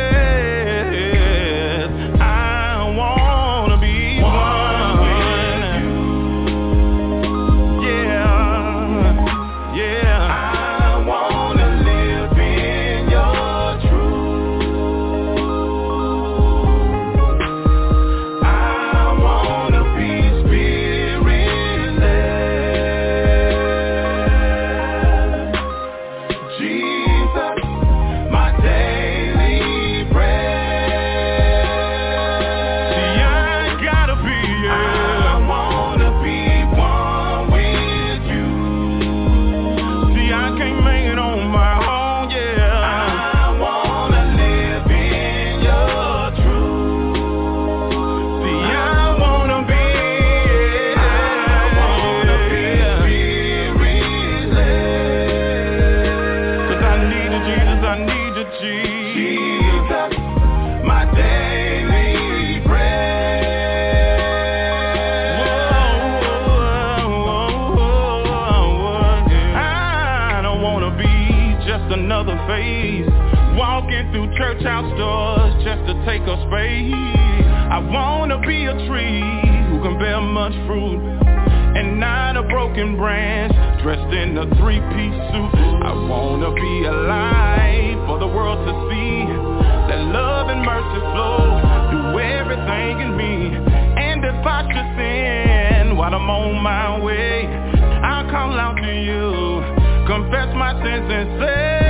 Much fruit and not a broken branch Dressed in a three-piece suit. I wanna be alive for the world to see That love and mercy flow through everything in me. And if I should sin while I'm on my way I'll call out to you Confess my sins and say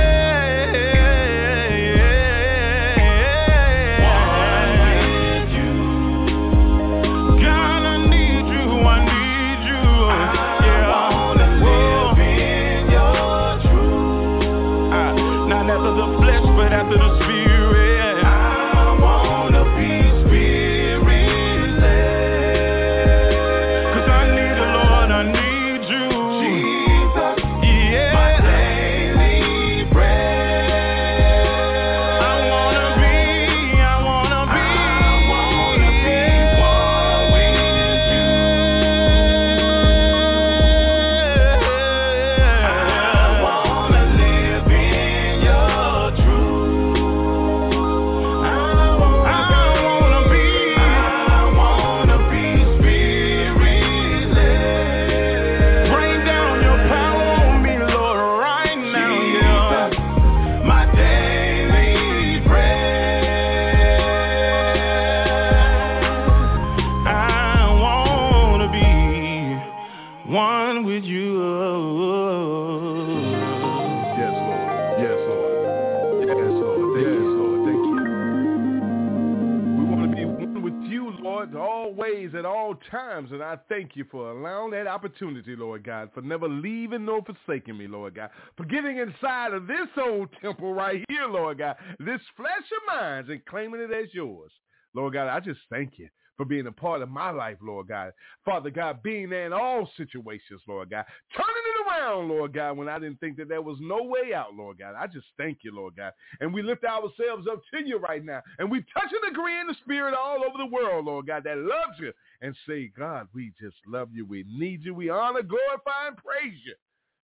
I thank you for allowing that opportunity, Lord God, for never leaving nor forsaking me, Lord God, for getting inside of this old temple right here, Lord God, this flesh of mine and claiming it as yours. Lord God, I just thank you for being a part of my life, Lord God. Father God, being there in all situations, Lord God. Turning it around, Lord God, when I didn't think that there was no way out, Lord God. I just thank you, Lord God. And we lift ourselves up to you right now. And we touch and agree in the spirit all over the world, Lord God, that loves you. And say, God, we just love you. We need you. We honor, glorify, and praise you.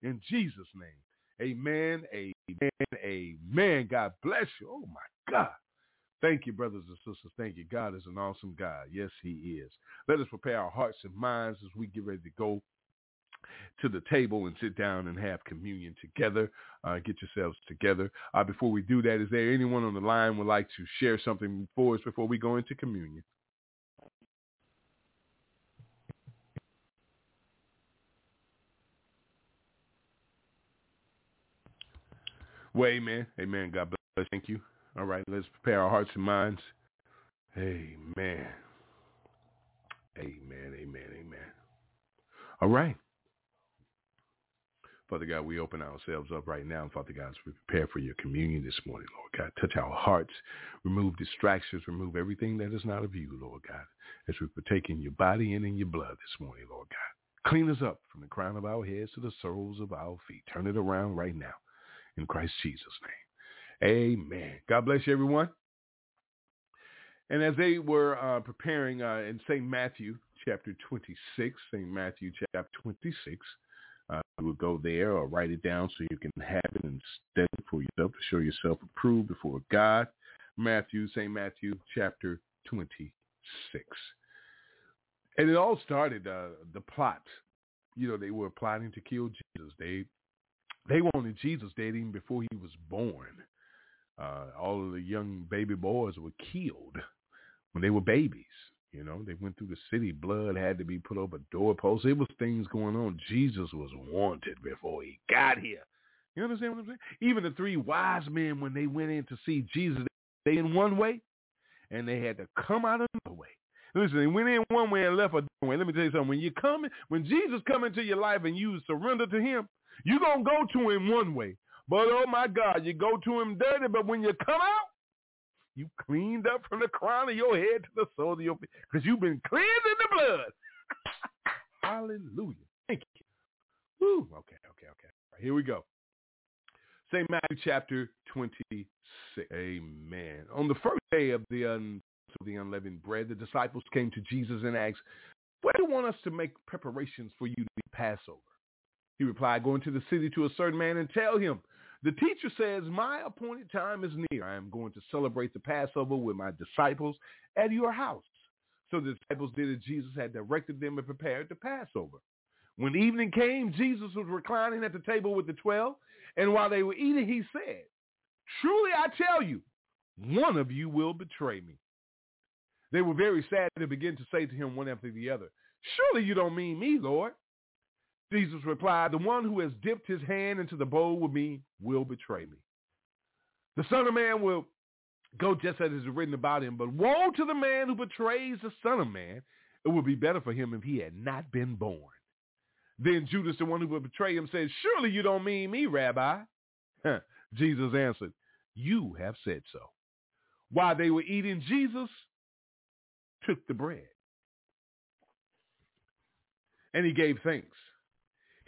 In Jesus' name. Amen, amen, amen. God bless you. Oh, my God. Thank you, brothers and sisters. Thank you. God is an awesome God. Yes, he is. Let us prepare our hearts and minds as we get ready to go to the table and sit down and have communion together. Uh, get yourselves together. Uh, before we do that, is there anyone on the line would like to share something for us before we go into communion? Well, amen. Amen. God bless. Thank you. All right, let's prepare our hearts and minds. Amen. Amen. Amen. Amen. All right. Father God, we open ourselves up right now. Father God, as we prepare for your communion this morning, Lord God, touch our hearts, remove distractions, remove everything that is not of you, Lord God, as we partake in your body and in your blood this morning, Lord God. Clean us up from the crown of our heads to the soles of our feet. Turn it around right now in Christ Jesus' name. Amen. God bless you, everyone. And as they were uh, preparing uh, in St. Matthew chapter 26, St. Matthew chapter 26, uh, you will go there or write it down so you can have it and study for yourself to show yourself approved before God. Matthew, St. Matthew chapter 26. And it all started, uh, the plot. You know, they were plotting to kill Jesus. They they wanted Jesus dead even before he was born. Uh, all of the young baby boys were killed when they were babies. You know, they went through the city. Blood had to be put over doorposts. It was things going on. Jesus was wanted before he got here. You understand what I'm saying? Even the three wise men, when they went in to see Jesus, they in one way, and they had to come out another way. Listen, they went in one way and left a way. Let me tell you something. When you come, when Jesus come into your life and you surrender to him, you're going to go to him one way. But oh my God, you go to him dirty, but when you come out, you cleaned up from the crown of your head to the sole of your feet because you've been cleansed in the blood. Hallelujah. Thank you. Woo. Okay, okay, okay. Right, here we go. St. Matthew chapter 26. Amen. On the first day of the, un- of the unleavened bread, the disciples came to Jesus and asked, where do you want us to make preparations for you to be Passover? He replied, go into the city to a certain man and tell him, the teacher says, my appointed time is near. I am going to celebrate the Passover with my disciples at your house. So the disciples did as Jesus had directed them and prepared the Passover. When evening came, Jesus was reclining at the table with the twelve, and while they were eating, he said, Truly I tell you, one of you will betray me. They were very sad to begin to say to him one after the other, Surely you don't mean me, Lord. Jesus replied, The one who has dipped his hand into the bowl with me will betray me. The Son of Man will go just as is written about him, but woe to the man who betrays the Son of Man. It would be better for him if he had not been born. Then Judas, the one who would betray him, said, Surely you don't mean me, Rabbi. Jesus answered, You have said so. While they were eating, Jesus took the bread. And he gave thanks.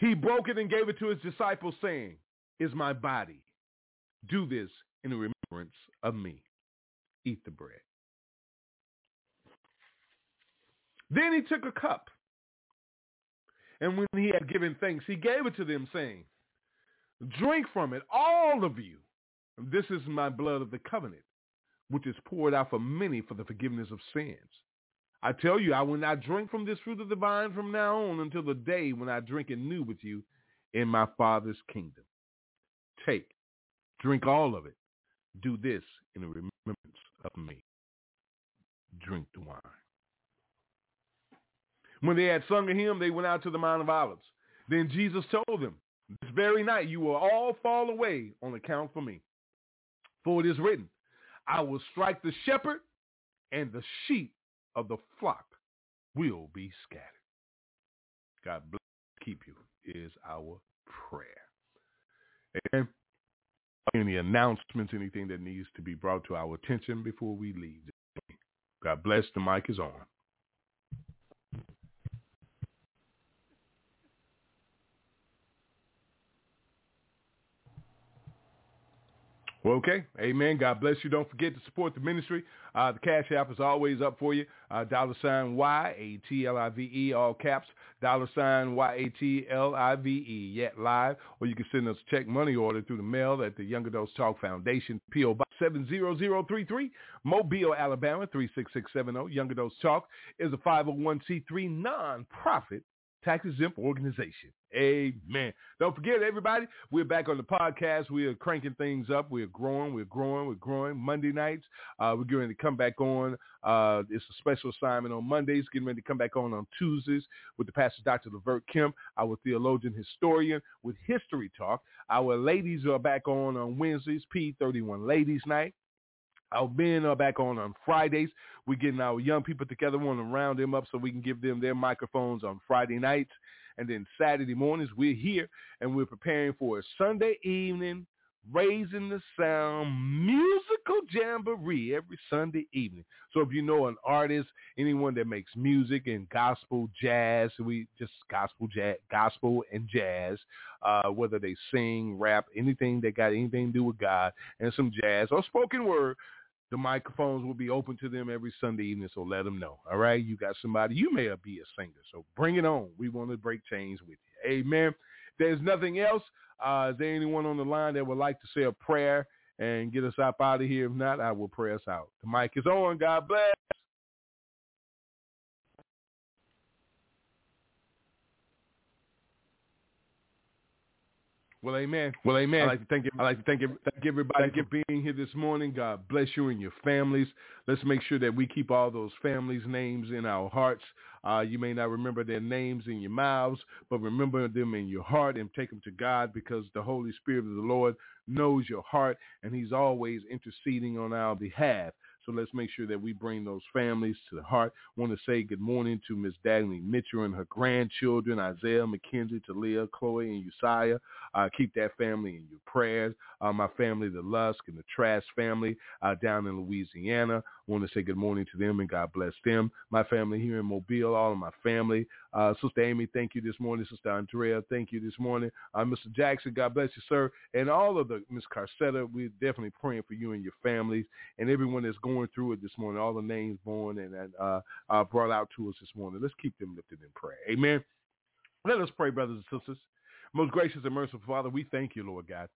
He broke it and gave it to his disciples, saying, Is my body. Do this in remembrance of me. Eat the bread. Then he took a cup. And when he had given thanks, he gave it to them, saying, Drink from it, all of you. This is my blood of the covenant, which is poured out for many for the forgiveness of sins. I tell you, I will not drink from this fruit of the vine from now on until the day when I drink it new with you in my Father's kingdom. Take, drink all of it. Do this in remembrance of me. Drink the wine. When they had sung a hymn, they went out to the Mount of Olives. Then Jesus told them, This very night you will all fall away on account for me. For it is written, I will strike the shepherd, and the sheep of the flock will be scattered. God bless keep you is our prayer. And any announcements, anything that needs to be brought to our attention before we leave. God bless. The mic is on. Well, okay. Amen. God bless you. Don't forget to support the ministry. Uh, the Cash App is always up for you. Uh, dollar sign Y-A-T-L-I-V-E, all caps. Dollar sign Y-A-T-L-I-V-E, yet live. Or you can send us a check money order through the mail at the Young Adults Talk Foundation, P.O. Box 70033, Mobile, Alabama, 36670. Young Adults Talk is a 501c3 nonprofit tax-exempt organization. Amen. Don't forget, everybody, we're back on the podcast. We are cranking things up. We're growing. We're growing. We're growing. Monday nights, uh, we're getting to come back on. Uh, it's a special assignment on Mondays. Getting ready to come back on on Tuesdays with the pastor, Dr. Levert Kemp, our theologian historian with History Talk. Our ladies are back on on Wednesdays, P31 Ladies Night. Our men are back on on Fridays. We're getting our young people together. We want to round them up so we can give them their microphones on Friday nights. And then Saturday mornings, we're here and we're preparing for a Sunday evening Raising the Sound musical jamboree every Sunday evening. So if you know an artist, anyone that makes music and gospel, jazz, we just gospel, jazz, gospel and jazz, uh, whether they sing, rap, anything that got anything to do with God, and some jazz or spoken word, the microphones will be open to them every Sunday evening, so let them know. All right, you got somebody. You may be a singer, so bring it on. We want to break chains with you. Amen. There's nothing else. Uh, is there anyone on the line that would like to say a prayer and get us up out of here? If not, I will pray us out. The mic is on. God bless. Well, amen. Well, amen. I like to thank you. I like to thank, thank everybody for being here this morning. God bless you and your families. Let's make sure that we keep all those families' names in our hearts. Uh, you may not remember their names in your mouths, but remember them in your heart and take them to God because the Holy Spirit of the Lord knows your heart and he's always interceding on our behalf. So let's make sure that we bring those families to the heart. Want to say good morning to Miss Dagny Mitchell and her grandchildren, Isaiah, Mackenzie, Talia, Chloe, and Uzziah. Uh, keep that family in your prayers. Uh, my family, the Lusk and the Trask family uh, down in Louisiana. Want to say good morning to them and God bless them. My family here in Mobile, all of my family. Uh, Sister Amy, thank you this morning. Sister Andrea, thank you this morning. Uh, Mr. Jackson, God bless you, sir. And all of the, Miss Carcetta, we're definitely praying for you and your families and everyone that's going through it this morning, all the names born and, and uh, uh, brought out to us this morning. Let's keep them lifted in prayer. Amen. Let us pray, brothers and sisters. Most gracious and merciful Father, we thank you, Lord God.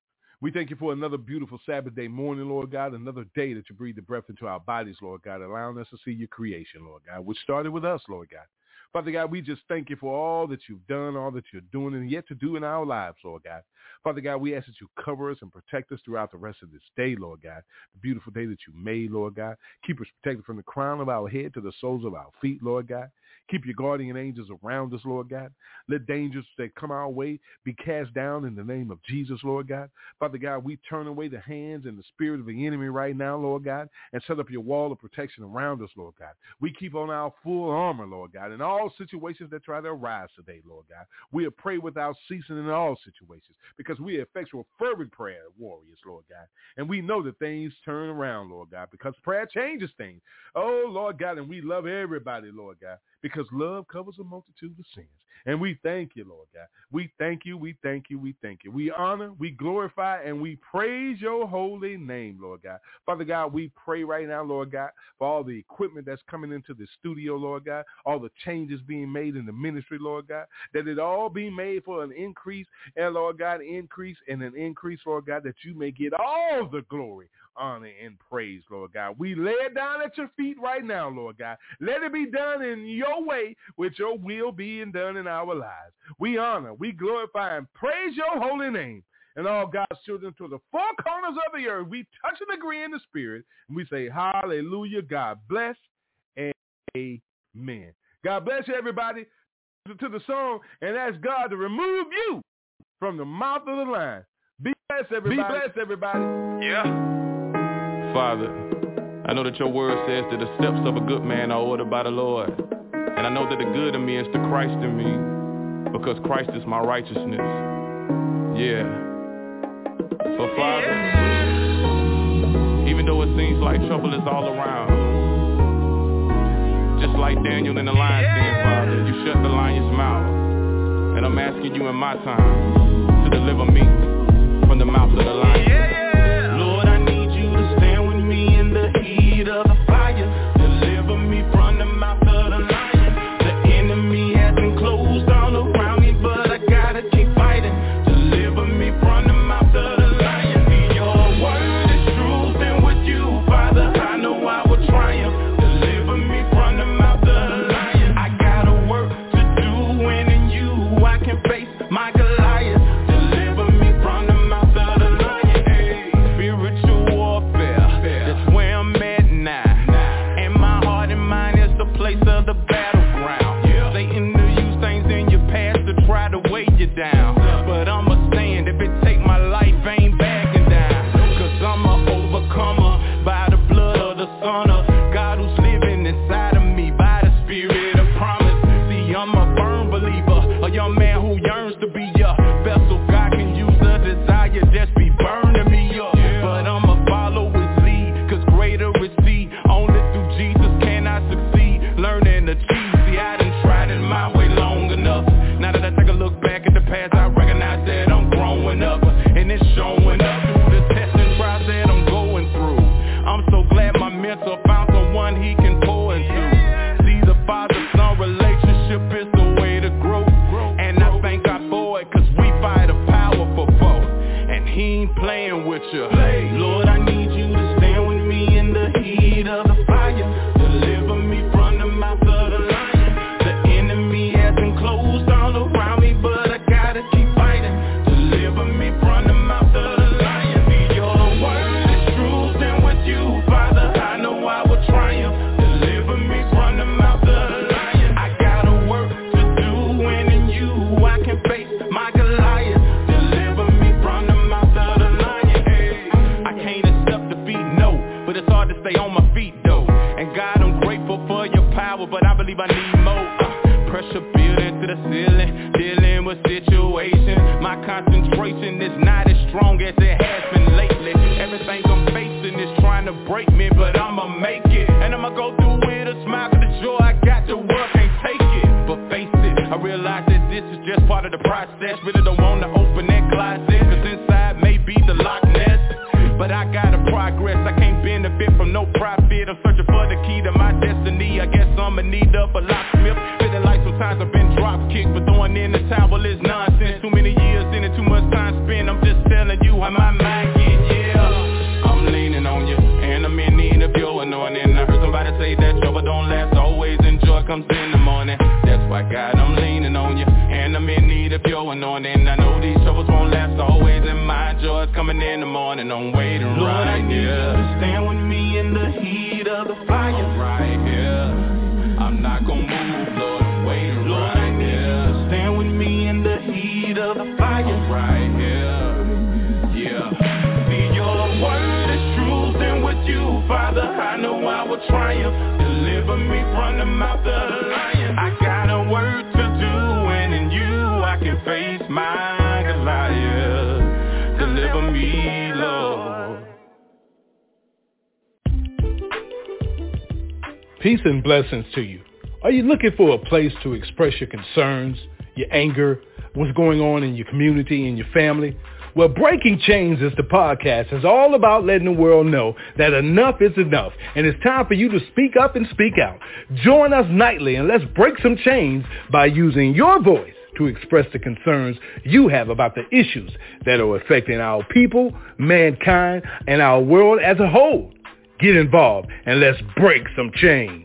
We thank you for another beautiful Sabbath day morning, Lord God, another day that you breathe the breath into our bodies, Lord God, allowing us to see your creation, Lord God, which started with us, Lord God. Father God, we just thank you for all that you've done, all that you're doing, and yet to do in our lives, Lord God. Father God, we ask that you cover us and protect us throughout the rest of this day, Lord God. The beautiful day that you made, Lord God. Keep us protected from the crown of our head to the soles of our feet, Lord God. Keep your guardian angels around us, Lord God. Let dangers that come our way be cast down in the name of Jesus, Lord God. Father God, we turn away the hands and the spirit of the enemy right now, Lord God, and set up your wall of protection around us, Lord God. We keep on our full armor, Lord God, in all situations that try to arise today, Lord God. We pray without ceasing in all situations because we are effectual fervent prayer warriors, Lord God. And we know that things turn around, Lord God, because prayer changes things. Oh, Lord God, and we love everybody, Lord God because love covers a multitude of sins. And we thank you, Lord God. We thank you, we thank you, we thank you. We honor, we glorify, and we praise your holy name, Lord God. Father God, we pray right now, Lord God, for all the equipment that's coming into the studio, Lord God, all the changes being made in the ministry, Lord God, that it all be made for an increase, and Lord God, increase and an increase, Lord God, that you may get all the glory honor, and praise, Lord God. We lay it down at your feet right now, Lord God. Let it be done in your way, with your will being done in our lives. We honor, we glorify, and praise your holy name. And all God's children to the four corners of the earth, we touch and agree in the spirit, and we say, hallelujah, God bless, and amen. God bless you, everybody, to the song, and ask God to remove you from the mouth of the lion. Be blessed, everybody. Be blessed, everybody. Yeah. Father, I know that your word says that the steps of a good man are ordered by the Lord. And I know that the good in me is the Christ in me because Christ is my righteousness. Yeah. So Father, even though it seems like trouble is all around, just like Daniel in the lion's den, Father, you shut the lion's mouth. And I'm asking you in my time to deliver me from the mouth of the lion. benefit from no profit. I'm searching for the key to my destiny. I guess I'ma need up a locksmith. Feeling like sometimes I've been drop kicked But throwing in the towel is nonsense. Too many years in it, too much time spent. I'm just telling you how my mind get, yeah. I'm leaning on you And I'm in need of your anointing. I heard somebody say that trouble don't last Always enjoy comes in the morning. That's why God, I'm leaning on you And I'm in need of your anointing. I know these troubles won't last always And my joy's coming in the morning. I'm waiting Lord, right, here. yeah. stand with me. Father, I know I will triumph. Deliver me from the mouth of the lion. I got a work to do, and in you I can face my Goliath. Deliver me, Lord. Peace and blessings to you. Are you looking for a place to express your concerns, your anger, what's going on in your community and your family? Well, Breaking Chains is the podcast. It's all about letting the world know that enough is enough, and it's time for you to speak up and speak out. Join us nightly, and let's break some chains by using your voice to express the concerns you have about the issues that are affecting our people, mankind, and our world as a whole. Get involved, and let's break some chains.